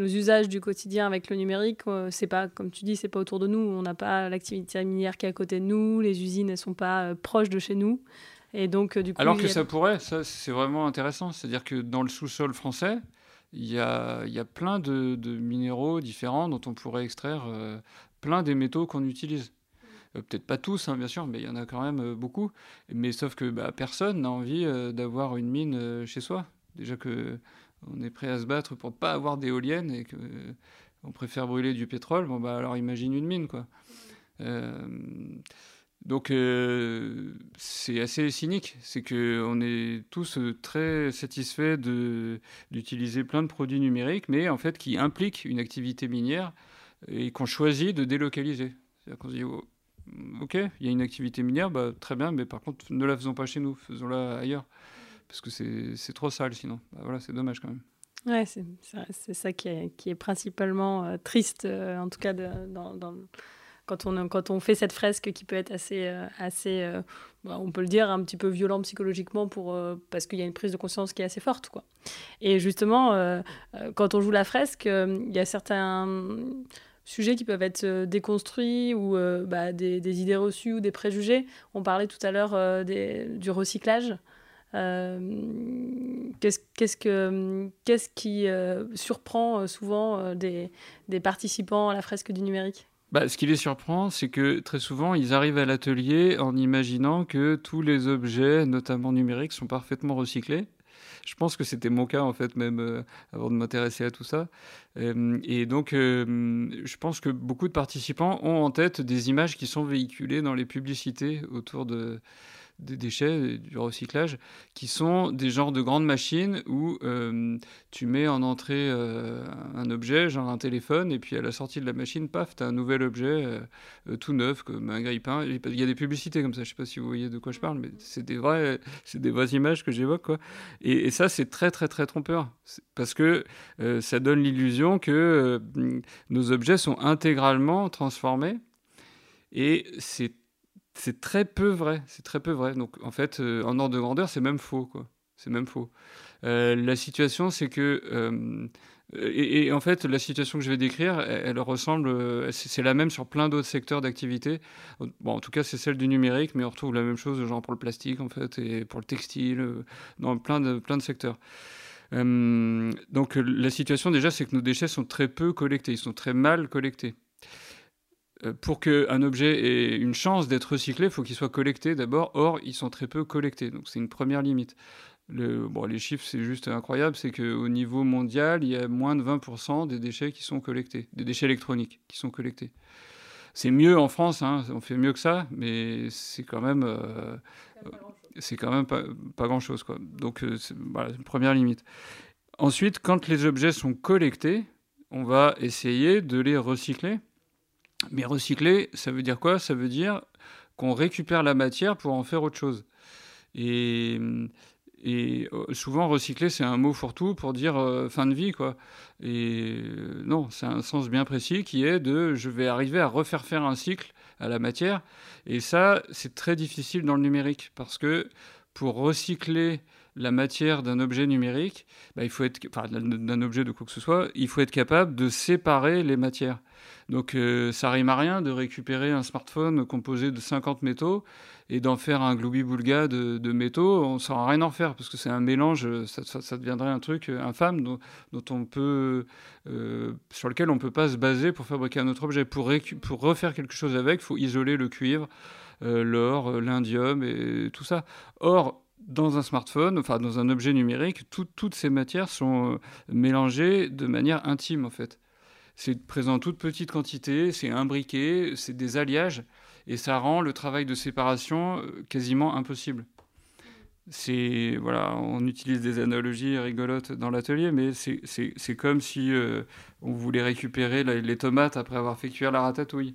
nos usages du quotidien avec le numérique, euh, c'est pas, comme tu dis, c'est pas autour de nous. On n'a pas l'activité minière qui est à côté de nous, les usines, elles sont pas euh, proches de chez nous. Et donc, euh, du coup, Alors que ça pourrait, ça, c'est vraiment intéressant. C'est-à-dire que dans le sous-sol français, il y a, y a, plein de, minéraux différents dont on pourrait extraire plein des métaux qu'on utilise. Peut-être pas tous, hein, bien sûr, mais il y en a quand même beaucoup. Mais sauf que bah, personne n'a envie d'avoir une mine chez soi. Déjà que on est prêt à se battre pour pas avoir d'éoliennes et que on préfère brûler du pétrole, bon bah alors imagine une mine quoi. Euh, donc euh, c'est assez cynique, c'est que on est tous très satisfaits de d'utiliser plein de produits numériques, mais en fait qui impliquent une activité minière et qu'on choisit de délocaliser. C'est-à-dire qu'on se dit oh, ok, il y a une activité minière, bah, très bien, mais par contre ne la faisons pas chez nous, faisons-la ailleurs parce que c'est trop sale sinon. Bah, voilà, c'est dommage quand même. Ouais, c'est ça qui est, principalement euh, triste, euh, en tout cas quand, on, fait cette fresque qui peut être assez, euh, assez bah, on peut le dire, un petit peu violent psychologiquement pour, parce qu'il y a une prise de conscience qui est assez forte. Quoi. Et justement, quand on joue la fresque, il y a certains sujets qui peuvent être déconstruits ou bah, des, idées reçues ou des préjugés. On parlait tout à l'heure du recyclage. Euh, qu'est-ce, que, qu'est-ce qui euh, surprend euh, souvent des, des, participants à la fresque du numérique? Bah, ce qui les surprend, c'est que très souvent, ils arrivent à l'atelier en imaginant que tous les objets, notamment numériques, sont parfaitement recyclés. Je pense que c'était mon cas, en fait, même avant de m'intéresser à tout ça. et donc, je pense que beaucoup de participants ont en tête des images qui sont véhiculées dans les publicités autour de des déchets, du recyclage, qui sont des genres de grandes machines où euh, tu mets en entrée euh, un objet, genre un téléphone, et puis à la sortie de la machine, paf, tu as un nouvel objet euh, tout neuf, comme un grille-pain. Il y a des publicités comme ça, je sais pas si vous voyez de quoi je parle, mais c'est des, vrais, des vraies images que j'évoque. Quoi. Et, et, ça, c'est très, très, très trompeur, parce que ça donne l'illusion que nos objets sont intégralement transformés. Et c'est c'est très peu vrai. C'est très peu vrai. Donc, en fait, euh, en ordre de grandeur, c'est même faux. C'est même faux. Euh, la situation, c'est que. Euh, et, en fait, la situation que je vais décrire, elle, ressemble. C'est la même sur plein d'autres secteurs d'activité. Bon, en tout cas, c'est celle du numérique, mais on retrouve la même chose, genre pour le plastique, en fait, et pour le textile, dans plein de, plein de secteurs. donc, la situation, déjà, c'est que nos déchets sont très peu collectés. Ils sont très mal collectés. Euh, pour qu'un objet ait une chance d'être recyclé, il faut qu'il soit collecté d'abord. Or, ils sont très peu collectés. Donc, c'est une première limite. Le, bon, les chiffres, c'est juste incroyable. C'est qu'au niveau mondial, il y a moins de 20% des déchets qui sont collectés, des déchets électroniques qui sont collectés. C'est mieux en France, hein, on fait mieux que ça, mais c'est quand même, euh, c'est quand même pas, pas grand-chose. Quoi. Donc, euh, voilà, une première limite. Ensuite, quand les objets sont collectés, on va essayer de les recycler mais recycler, ça veut dire quoi? Ça veut dire qu'on récupère la matière pour en faire autre chose. Et, euh, souvent, recycler, c'est un mot fourre-tout pour dire euh, fin de vie, quoi. Et euh, non, c'est un sens bien précis qui est de je vais arriver à refaire faire un cycle à la matière. Et ça, c'est très difficile dans le numérique parce que pour recycler la matière d'un objet numérique, bah, il faut être, enfin, d'un objet de quoi que ce soit, il faut être capable de séparer les matières. Donc euh, ça rime à rien de récupérer un smartphone composé de 50 métaux et d'en faire un gloubi-boulga de, métaux. On ne saura rien en faire parce que c'est un mélange, ça, deviendrait un truc infâme dont, on peut, euh, sur lequel on ne peut pas se baser pour fabriquer un autre objet. Pour, pour refaire quelque chose avec, il faut isoler le cuivre, euh, l'or, l'indium et tout ça. Or, dans un smartphone, enfin dans un objet numérique, toutes ces matières sont mélangées de manière intime en fait. C'est présent en toute petite quantité, c'est imbriqué, c'est des alliages, et ça rend le travail de séparation euh, quasiment impossible. C'est voilà, on utilise des analogies rigolotes dans l'atelier, mais c'est comme si euh, on voulait récupérer les tomates après avoir fait cuire la ratatouille.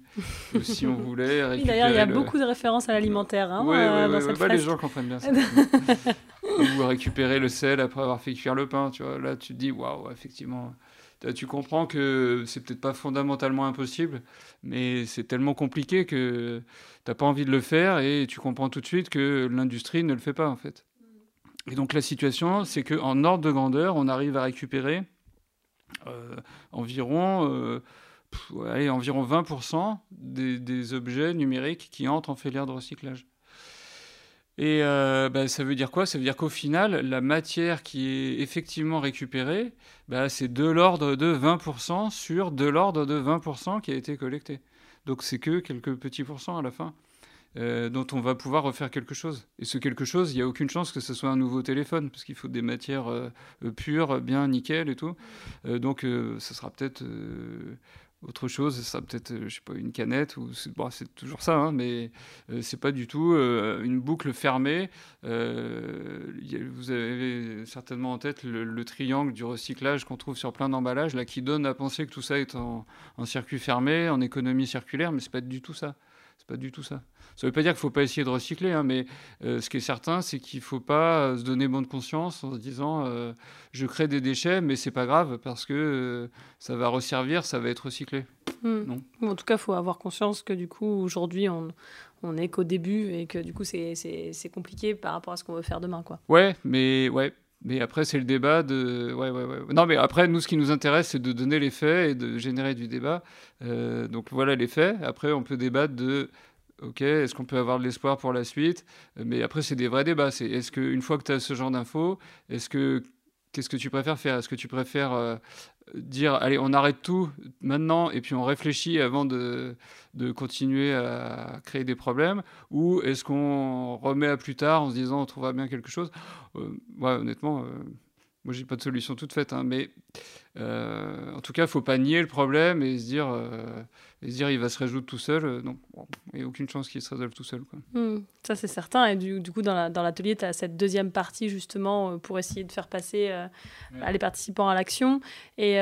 Ou si on voulait récupérer. D'ailleurs, il y a beaucoup de références à l'alimentaire hein, euh, dans cette bah, Les gens comprennent bien ça. Ou récupérer le sel après avoir fait cuire le pain, tu vois. Là, tu te dis, waouh, effectivement tu comprends que c'est peut-être pas fondamentalement impossible, mais c'est tellement compliqué que tu n'as pas envie de le faire et tu comprends tout de suite que l'industrie ne le fait pas en fait. Et donc la situation, c'est qu'en ordre de grandeur, on arrive à récupérer euh, environ, euh, environ 20% des, des, objets numériques qui entrent en filière de recyclage. Et euh, bah, ça veut dire quoi? Ça veut dire qu'au final, la matière qui est effectivement récupérée, bah, c'est de l'ordre de 20% sur de l'ordre de 20% qui a été collecté. Donc c'est que quelques petits pourcents à la fin. Euh, dont on va pouvoir refaire quelque chose. Et ce quelque chose, il n'y a aucune chance que ce soit un nouveau téléphone, parce qu'il faut des matières euh, pures, bien nickel et tout. donc, ce sera peut-être autre chose, ça peut-être, euh, je sais pas, une canette, ou c'est, toujours ça, hein, mais euh, c'est pas du tout euh, une boucle fermée. vous avez certainement en tête le, triangle du recyclage qu'on trouve sur plein d'emballages, là, qui donne à penser que tout ça est en, en circuit fermé, en économie circulaire, mais c'est pas du tout ça. C'est pas du tout ça. Ça ne veut pas dire qu'il ne faut pas essayer de recycler, hein, mais euh, ce qui est certain, c'est qu'il ne faut pas euh, se donner bonne conscience en se disant euh, je crée des déchets, mais c'est pas grave parce que ça va resservir, ça va être recyclé. Hmm. Non. En tout cas, il faut avoir conscience que du coup, aujourd'hui, on, on est qu'au début et que du coup, c'est compliqué par rapport à ce qu'on veut faire demain. Quoi. Ouais, mais ouais. Mais après, c'est le débat de. Ouais, ouais, ouais. Non, mais après, nous, ce qui nous intéresse, c'est de donner les faits et de générer du débat. donc voilà les faits. Après, on peut débattre de ok, est-ce qu'on peut avoir de l'espoir pour la suite? Mais après, c'est des vrais débats. C'est est-ce qu'une fois que tu as ce genre d'infos, est-ce que qu'est-ce que tu préfères faire? Est-ce que tu préfères dire allez on arrête tout maintenant et puis on réfléchit avant de, de continuer à créer des problèmes? Ou est-ce qu'on remet à plus tard en se disant on trouvera bien quelque chose? Ouais, honnêtement moi j'ai pas de solution toute faite hein, mais en tout cas il faut pas nier le problème et se dire et se dire il va se résoudre tout seul. Euh, non, il n'y a aucune chance qu'il se résolve tout seul. Quoi. Hmm, ça, c'est certain. Et du, du coup, dans l'atelier, la, tu as cette deuxième partie, justement, euh, pour essayer de faire passer euh, les participants à l'action. Et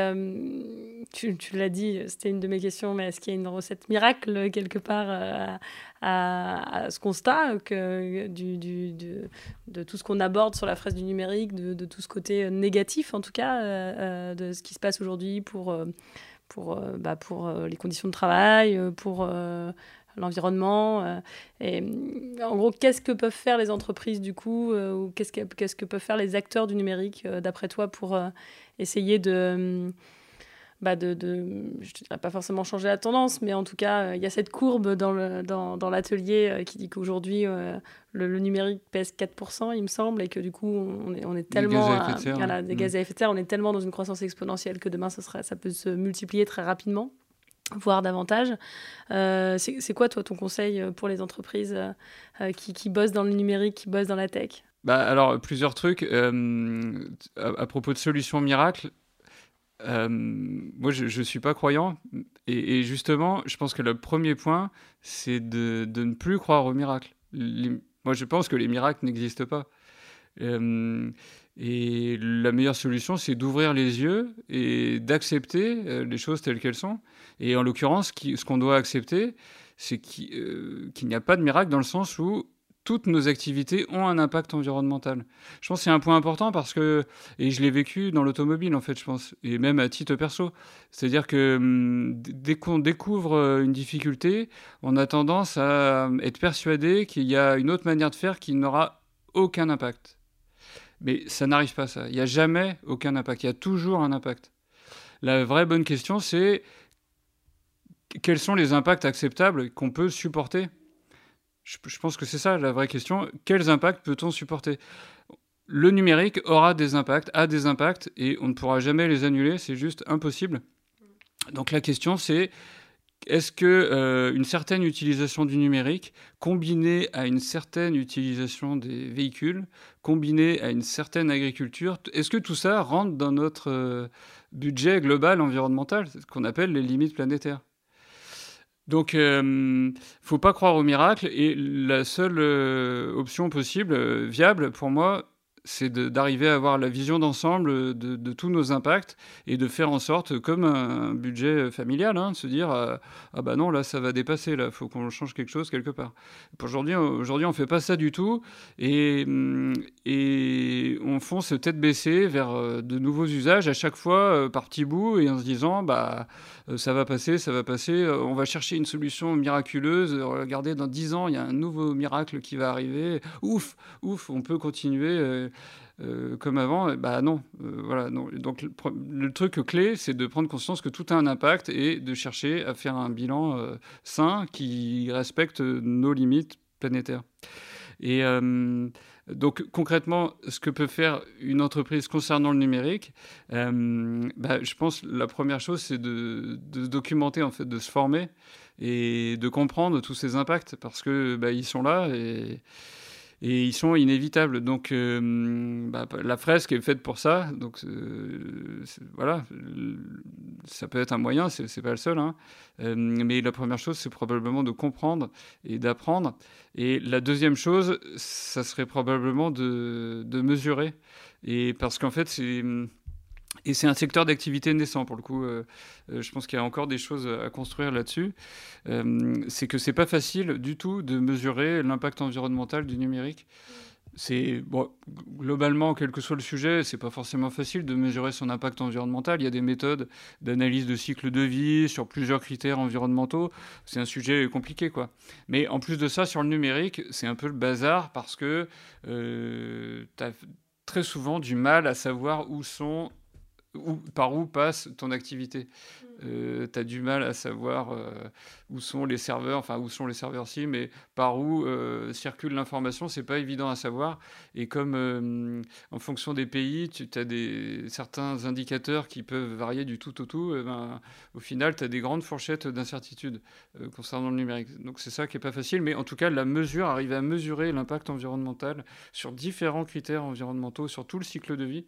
tu, tu l'as dit, c'était une de mes questions, mais est-ce qu'il y a une recette miracle, quelque part, à, ce constat que, du, du, de, de, tout ce qu'on aborde sur la fraise du numérique, de, de, tout ce côté négatif, en tout cas, de ce qui se passe aujourd'hui pour pour, euh, bah, pour euh, les conditions de travail, euh, pour l'environnement. et en gros, qu'est-ce que peuvent faire les entreprises du coup, ou qu'est-ce que, qu'est-ce que peuvent faire les acteurs du numérique, d'après toi, pour essayer de bah de, de, je ne dirais pas forcément changer la tendance, mais en tout cas, il y a cette courbe dans l'atelier dans, dans l'atelier qui dit qu'aujourd'hui, le, numérique pèse 4%, il me semble, et que du coup, on est, on est tellement... Des gaz à effet de serre. Voilà, des gaz à effet de serre, on est tellement dans une croissance exponentielle que demain, ça, sera, ça peut se multiplier très rapidement voire davantage. Euh, c'est quoi, toi, ton conseil pour les entreprises euh, qui, qui, bossent dans le numérique, qui bossent dans la tech? Bah, Alors, plusieurs trucs. Euh, à, à, propos de solutions miracles, euh, moi, je ne suis pas croyant. Et, justement, je pense que le premier point, c'est de, ne plus croire aux miracles. moi, je pense que les miracles n'existent pas. Euh, et la meilleure solution, c'est d'ouvrir les yeux et d'accepter euh, les choses telles qu'elles sont. Et en l'occurrence, ce qu'on doit accepter, c'est qu'il n'y a pas de miracle dans le sens où toutes nos activités ont un impact environnemental. Je pense que c'est un point important parce que, et je l'ai vécu dans l'automobile en fait, je pense, et même à titre perso. C'est-à-dire que hum, dès qu'on découvre euh, une difficulté, on a tendance à être persuadé qu'il y a une autre manière de faire qui n'aura aucun impact. Mais ça n'arrive pas ça. Il n'y a jamais aucun impact. Il y a toujours un impact. La vraie bonne question, c'est quels sont les impacts acceptables qu'on peut supporter? Je, pense que c'est ça la vraie question. Quels impacts peut-on supporter? Le numérique aura des impacts, a des impacts, et on ne pourra jamais les annuler, c'est juste impossible. Donc la question c'est est-ce que euh, une certaine utilisation du numérique, combinée à une certaine utilisation des véhicules, combinée à une certaine agriculture, est-ce que tout ça rentre dans notre euh, budget global environnemental, ce qu'on appelle les limites planétaires? Donc, euh, faut pas croire au miracle. Et la seule euh, option possible, euh, viable pour moi, c'est d'arriver à avoir la vision d'ensemble de, tous nos impacts et de faire en sorte, comme un budget familial, hein, de se dire ah bah non là ça va dépasser là, faut qu'on change quelque chose quelque part. Aujourd'hui, aujourd'hui on fait pas ça du tout et mm, et on fonce tête baissée vers de nouveaux usages à chaque fois par petits bouts et en se disant bah euh, ça va passer, ça va passer, euh, on va chercher une solution miraculeuse, euh, regardez, dans dix ans, il y a un nouveau miracle qui va arriver, ouf, ouf, on peut continuer. Comme avant, bah non, voilà. Non. Donc le, truc clé, c'est de prendre conscience que tout a un impact et de chercher à faire un bilan sain qui respecte nos limites planétaires. Et donc concrètement, ce que peut faire une entreprise concernant le numérique, euh, bah, je pense la première chose, c'est de, de, documenter, en fait, de se former et de comprendre tous ces impacts parce que bah, ils sont là et et ils sont inévitables. Donc euh, bah, la fresque est faite pour ça. Donc euh, voilà, ça peut être un moyen, c'est pas le seul. Hein. Euh, mais la première chose, c'est probablement de comprendre et d'apprendre. Et la deuxième chose, ça serait probablement de, de mesurer. Et parce qu'en fait, c'est et c'est un secteur d'activité naissant pour le coup. Euh, euh, je pense qu'il y a encore des choses à construire là-dessus. Euh, c'est que c'est pas facile du tout de mesurer l'impact environnemental du numérique. C'est globalement, quel que soit le sujet, c'est pas forcément facile de mesurer son impact environnemental. Il y a des méthodes d'analyse de cycle de vie sur plusieurs critères environnementaux. C'est un sujet compliqué, quoi. Mais en plus de ça, sur le numérique, c'est un peu le bazar parce que tu as très souvent du mal à savoir où sont où, par où passe ton activité. Mm. Euh, tu as du mal à savoir euh, où sont les serveurs, enfin où sont les serveurs si, mais par où euh, circule l'information, c'est pas évident à savoir. Et comme en fonction des pays, tu as des, certains indicateurs qui peuvent varier du tout au tout, eh ben, au final, tu as des grandes fourchettes d'incertitude concernant le numérique. Donc c'est ça qui est pas facile, mais en tout cas, la mesure, arriver à mesurer l'impact environnemental sur différents critères environnementaux, sur tout le cycle de vie.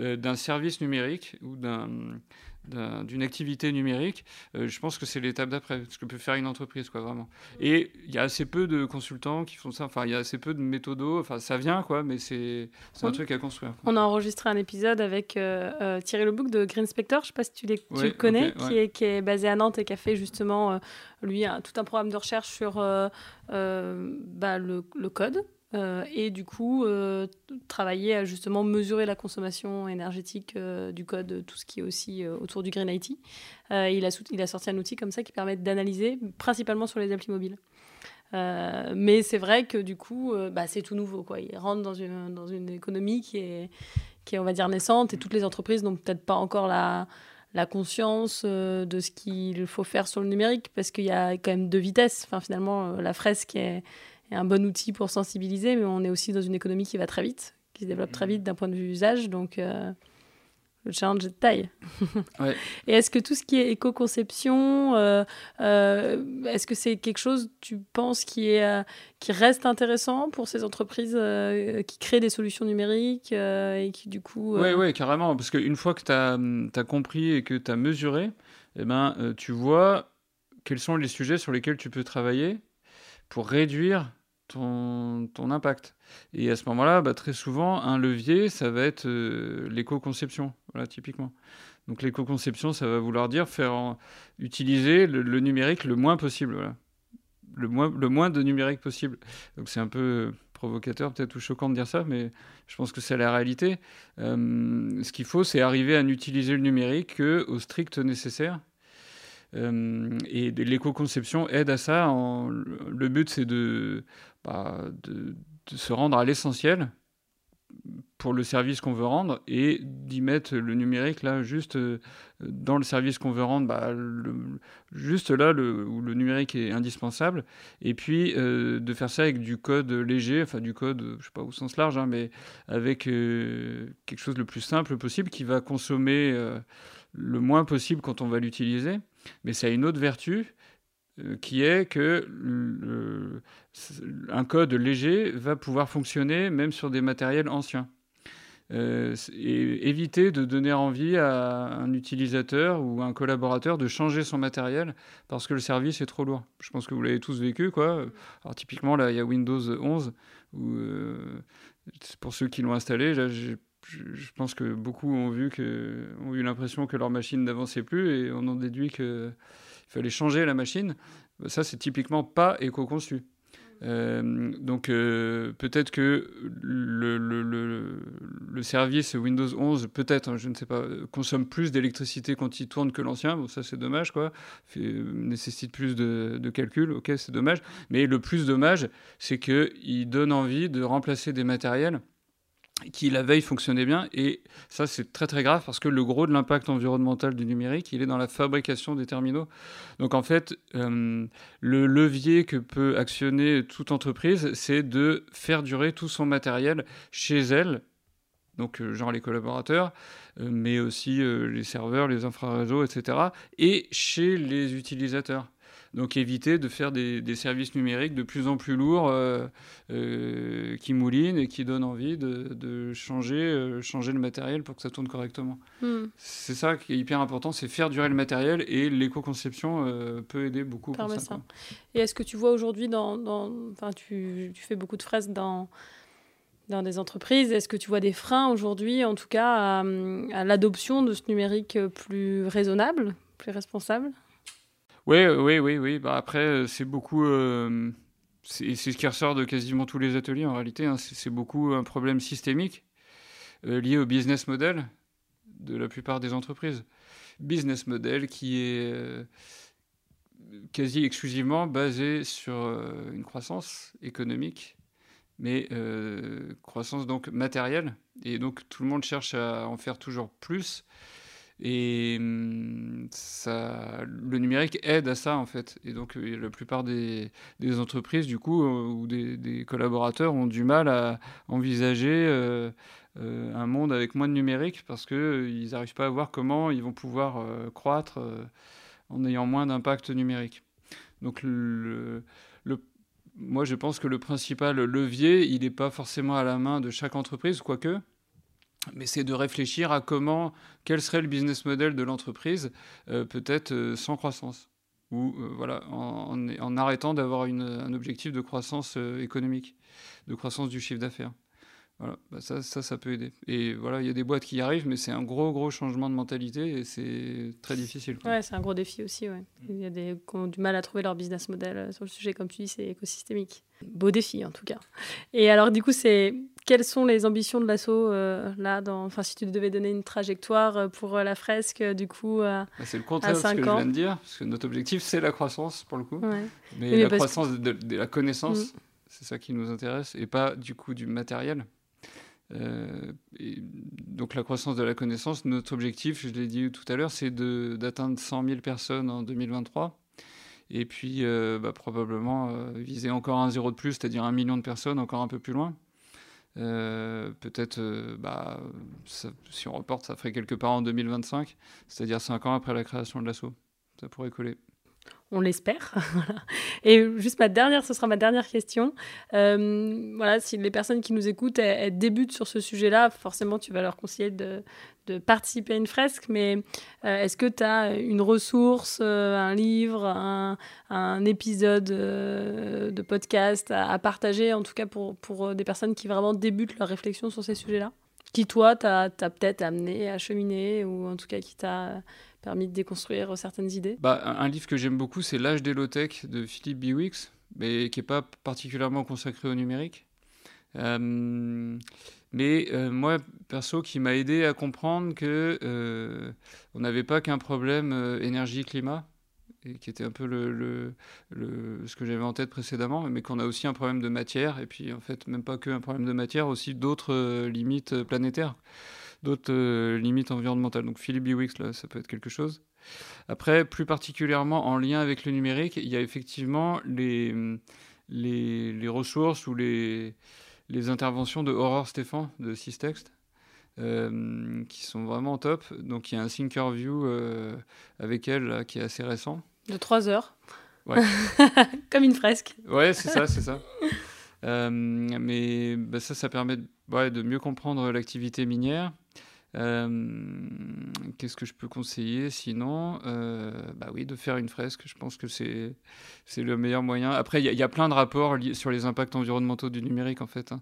Euh, d'un service numérique ou d'une activité numérique, euh, je pense que c'est l'étape d'après, ce que peut faire une entreprise, quoi, vraiment. Et il y a assez peu de consultants qui font ça, enfin, il y a assez peu de méthodos, enfin, ça vient, quoi, mais c'est un truc à construire. On a enregistré un épisode avec euh, Thierry Lebouc de Green Spector, je ne sais pas si tu, tu le connais, qui, est, qui est basé à Nantes et qui a fait justement, lui, un, tout un programme de recherche sur bah, le, le, code euh, et du coup, euh, travailler à justement mesurer la consommation énergétique euh, du code, tout ce qui est aussi autour du Green IT. il, a sorti un outil comme ça qui permet d'analyser, principalement sur les applis mobiles. mais c'est vrai que du coup, bah, c'est tout nouveau. Quoi. Il rentre dans une, économie qui est, qui est, on va dire, naissante et toutes les entreprises n'ont peut-être pas encore la, la conscience de ce qu'il faut faire sur le numérique parce qu'il y a quand même deux vitesses. Enfin, finalement, la fresque est est un bon outil pour sensibiliser, mais on est aussi dans une économie qui va très vite, qui se développe très vite d'un point de vue usage, donc euh, le challenge est de taille. Et est-ce que tout ce qui est éco-conception, euh, euh, est-ce que c'est quelque chose, tu penses, qui, est, qui reste intéressant pour ces entreprises qui créent des solutions numériques et qui du coup... Oui, ouais, carrément, parce qu'une fois que tu as, as, compris et que tu as mesuré, eh ben, tu vois quels sont les sujets sur lesquels tu peux travailler pour réduire ton, impact. Et à ce moment-là, bah, très souvent, un levier, ça va être euh, l'éco-conception, voilà, typiquement. Donc l'éco-conception, ça va vouloir dire faire utiliser le, numérique le moins possible, le, moins, de numérique possible. Donc c'est un peu provocateur peut-être ou choquant de dire ça, mais je pense que c'est la réalité. Euh, ce qu'il faut, c'est arriver à n'utiliser le numérique qu'au strict nécessaire et l'éco-conception aide à ça. le but, c'est bah, de, se rendre à l'essentiel pour le service qu'on veut rendre et d'y mettre le numérique là juste euh, dans le service qu'on veut rendre bah, juste là où le numérique est indispensable et puis euh, de faire ça avec du code léger enfin du code je sais pas au sens large hein, mais avec quelque chose le plus simple possible qui va consommer le moins possible quand on va l'utiliser mais ça a une autre vertu euh, qui est que un code léger va pouvoir fonctionner même sur des matériels anciens. Euh, et éviter de donner envie à un utilisateur ou un collaborateur de changer son matériel parce que le service est trop lourd. Je pense que vous l'avez tous vécu. Quoi. Alors typiquement, là, il y a Windows 11, où, euh, pour ceux qui l'ont installé, là, j'ai je, pense que beaucoup ont vu que, ont eu l'impression que leur machine n'avançait plus et on en déduit qu'il fallait changer la machine. Ça, c'est typiquement pas éco-conçu. Euh, donc euh, peut-être que le, service Windows 11, peut-être, hein, je ne sais pas, consomme plus d'électricité quand il tourne que l'ancien. Bon, ça c'est dommage, quoi. Nécessite plus de, de calcul, ok, c'est dommage. Mais le plus dommage, c'est qu'il donne envie de remplacer des matériels qui la veille fonctionnait bien. Et ça, c'est très très grave parce que le gros de l'impact environnemental du numérique, il est dans la fabrication des terminaux. Donc en fait, euh, le levier que peut actionner toute entreprise, c'est de faire durer tout son matériel chez elle. Donc, euh, genre les collaborateurs, euh, mais aussi les serveurs, les infraréseaux, etc. Et chez les utilisateurs. Donc éviter de faire des, services numériques de plus en plus lourds euh, euh, qui moulinent et qui donnent envie de, changer, euh, changer le matériel pour que ça tourne correctement. Hmm. C'est ça qui est hyper important, c'est faire durer le matériel et l'éco-conception peut aider beaucoup pour ça. Et est-ce que tu vois aujourd'hui, dans, dans, tu, tu fais beaucoup de phrases dans dans des entreprises. Est-ce que tu vois des freins aujourd'hui, en tout cas, à l'adoption de ce numérique plus raisonnable, plus responsable? Oui, oui, oui, oui. Bah après, euh, c'est beaucoup. Euh, c'est ce qui ressort de quasiment tous les ateliers en réalité. Hein. C'est beaucoup un problème systémique euh, lié au business model de la plupart des entreprises. Business model qui est quasi exclusivement basé sur une croissance économique mais croissance donc matérielle. Et donc tout le monde cherche à en faire toujours plus. Et hum, ça, le numérique aide à ça, en fait. Et donc, euh, la plupart des, entreprises, du coup, euh, ou des, collaborateurs ont du mal à envisager euh, un monde avec moins de numérique parce qu'ils n'arrivent pas à voir comment ils vont pouvoir croître en ayant moins d'impact numérique. Donc, moi, je pense que le principal levier, il n'est pas forcément à la main de chaque entreprise, quoique mais c'est de réfléchir à comment, quel serait le business model de l'entreprise, euh, peut-être euh, sans croissance, ou euh, voilà, en, en, arrêtant d'avoir un objectif de croissance économique, de croissance du chiffre d'affaires. Voilà, bah, ça, ça, ça, peut aider. Et voilà, il y a des boîtes qui y arrivent, mais c'est un gros, gros changement de mentalité et c'est très difficile. Ouais, c'est un gros défi aussi. Ouais. Il y a des qui ont du mal à trouver leur business model sur le sujet, comme tu dis, c'est écosystémique. Beau défi en tout cas. Et alors, du coup, c'est quelles sont les ambitions de l'assaut euh, là dans... enfin, Si tu devais donner une trajectoire euh, pour euh, la fresque, du coup, à, bah, C'est le contraire de ce que je viens de dire, parce que notre objectif, c'est la croissance, pour le coup. Mais, la croissance de, la connaissance, mm. c'est ça qui nous intéresse, et pas du coup du matériel. Et donc la croissance de la connaissance, notre objectif, je l'ai dit tout à l'heure, c'est d'atteindre 100 000 personnes en 2023. Et puis bah, probablement viser encore un zéro de plus, c'est-à-dire un million de personnes encore un peu plus loin. Euh, peut-être, euh, bah, si on reporte, ça ferait quelque part en 2025, c'est-à-dire 5 ans après la création de l'assaut. Ça pourrait coller on l'espère. Et juste ma dernière, ce sera ma dernière question. Euh, voilà, si les personnes qui nous écoutent, débutent sur ce sujet-là, forcément, tu vas leur conseiller de, participer à une fresque, mais euh, est-ce que tu as une ressource, euh, un livre, un, épisode de podcast à, partager, en tout cas pour, pour des personnes qui vraiment débutent leur réflexion sur ces sujets-là? Qui, toi, t'as peut-être amené à cheminer, ou en tout cas qui t'a permis de déconstruire certaines idées bah, Un livre que j'aime beaucoup, c'est L'âge des low-tech de Philippe Biwix, mais qui n'est pas particulièrement consacré au numérique. Euh, mais euh, moi, perso, qui m'a aidé à comprendre que euh, on n'avait pas qu'un problème énergie-climat, et qui était un peu le, ce que j'avais en tête précédemment, mais qu'on a aussi un problème de matière, et puis en fait, même pas qu'un problème de matière, aussi d'autres limites planétaires d'autres euh, limites environnementales. Donc Philippe Biwix, là, ça peut être quelque chose. Après, plus particulièrement en lien avec le numérique, il y a effectivement les, les, ressources ou les, les interventions de Aurore Stéphane de Systext. Euh, qui sont vraiment top. Donc il y a un Thinkerview euh, avec elle qui est assez récent. De 3 heures. Ouais. Comme une fresque. Ouais, c'est ça, c'est ça. mais bah, ça, ça permet de mieux comprendre l'activité minière. Euh, qu'est-ce que je peux conseiller sinon euh, Bah oui, de faire une fresque. Je pense que c'est le meilleur moyen. Après, il y, a plein de rapports sur les impacts environnementaux du numérique en fait. Hein.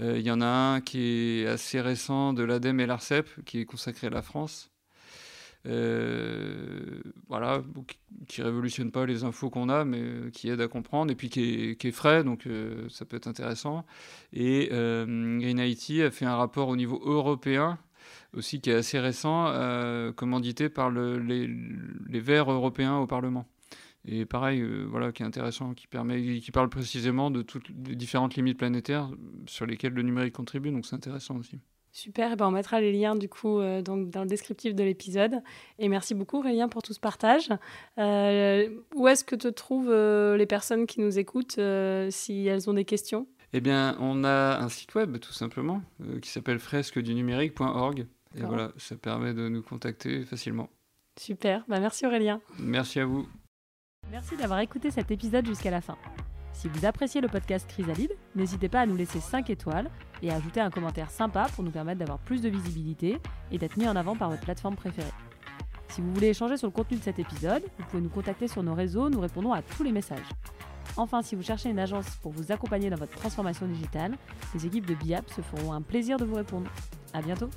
Euh, il y en a un qui est assez récent de l'ADEME et l'ARCEP, qui est consacré à la France. voilà, qui révolutionne pas les infos qu'on a, mais qui aide à comprendre, et puis qui est, frais, donc ça peut être intéressant. Et Green IT a fait un rapport au niveau européen aussi qui est assez récent, euh, commandité par le, les, les, Verts européens au Parlement. Et pareil, euh, voilà, qui est intéressant, qui, permet, qui parle précisément de toutes les différentes limites planétaires sur lesquelles le numérique contribue, donc c'est intéressant aussi. Super, et ben on mettra les liens du coup euh, donc dans le descriptif de l'épisode. Et merci beaucoup Aurélien pour tout ce partage. où est-ce que te trouvent les personnes qui nous écoutent si elles ont des questions? Eh bien, on a un site web tout simplement qui s'appelle fresquedunumérique.org. Et voilà, ça permet de nous contacter facilement. Super, bah merci Aurélien. Merci à vous. Merci d'avoir écouté cet épisode jusqu'à la fin. Si vous appréciez le podcast Chrysalide, n'hésitez pas à nous laisser 5 étoiles et à ajouter un commentaire sympa pour nous permettre d'avoir plus de visibilité et d'être mis en avant par votre plateforme préférée. Si vous voulez échanger sur le contenu de cet épisode, vous pouvez nous contacter sur nos réseaux, nous répondons à tous les messages. Enfin, si vous cherchez une agence pour vous accompagner dans votre transformation digitale, les équipes de BIAP se feront un plaisir de vous répondre. À bientôt!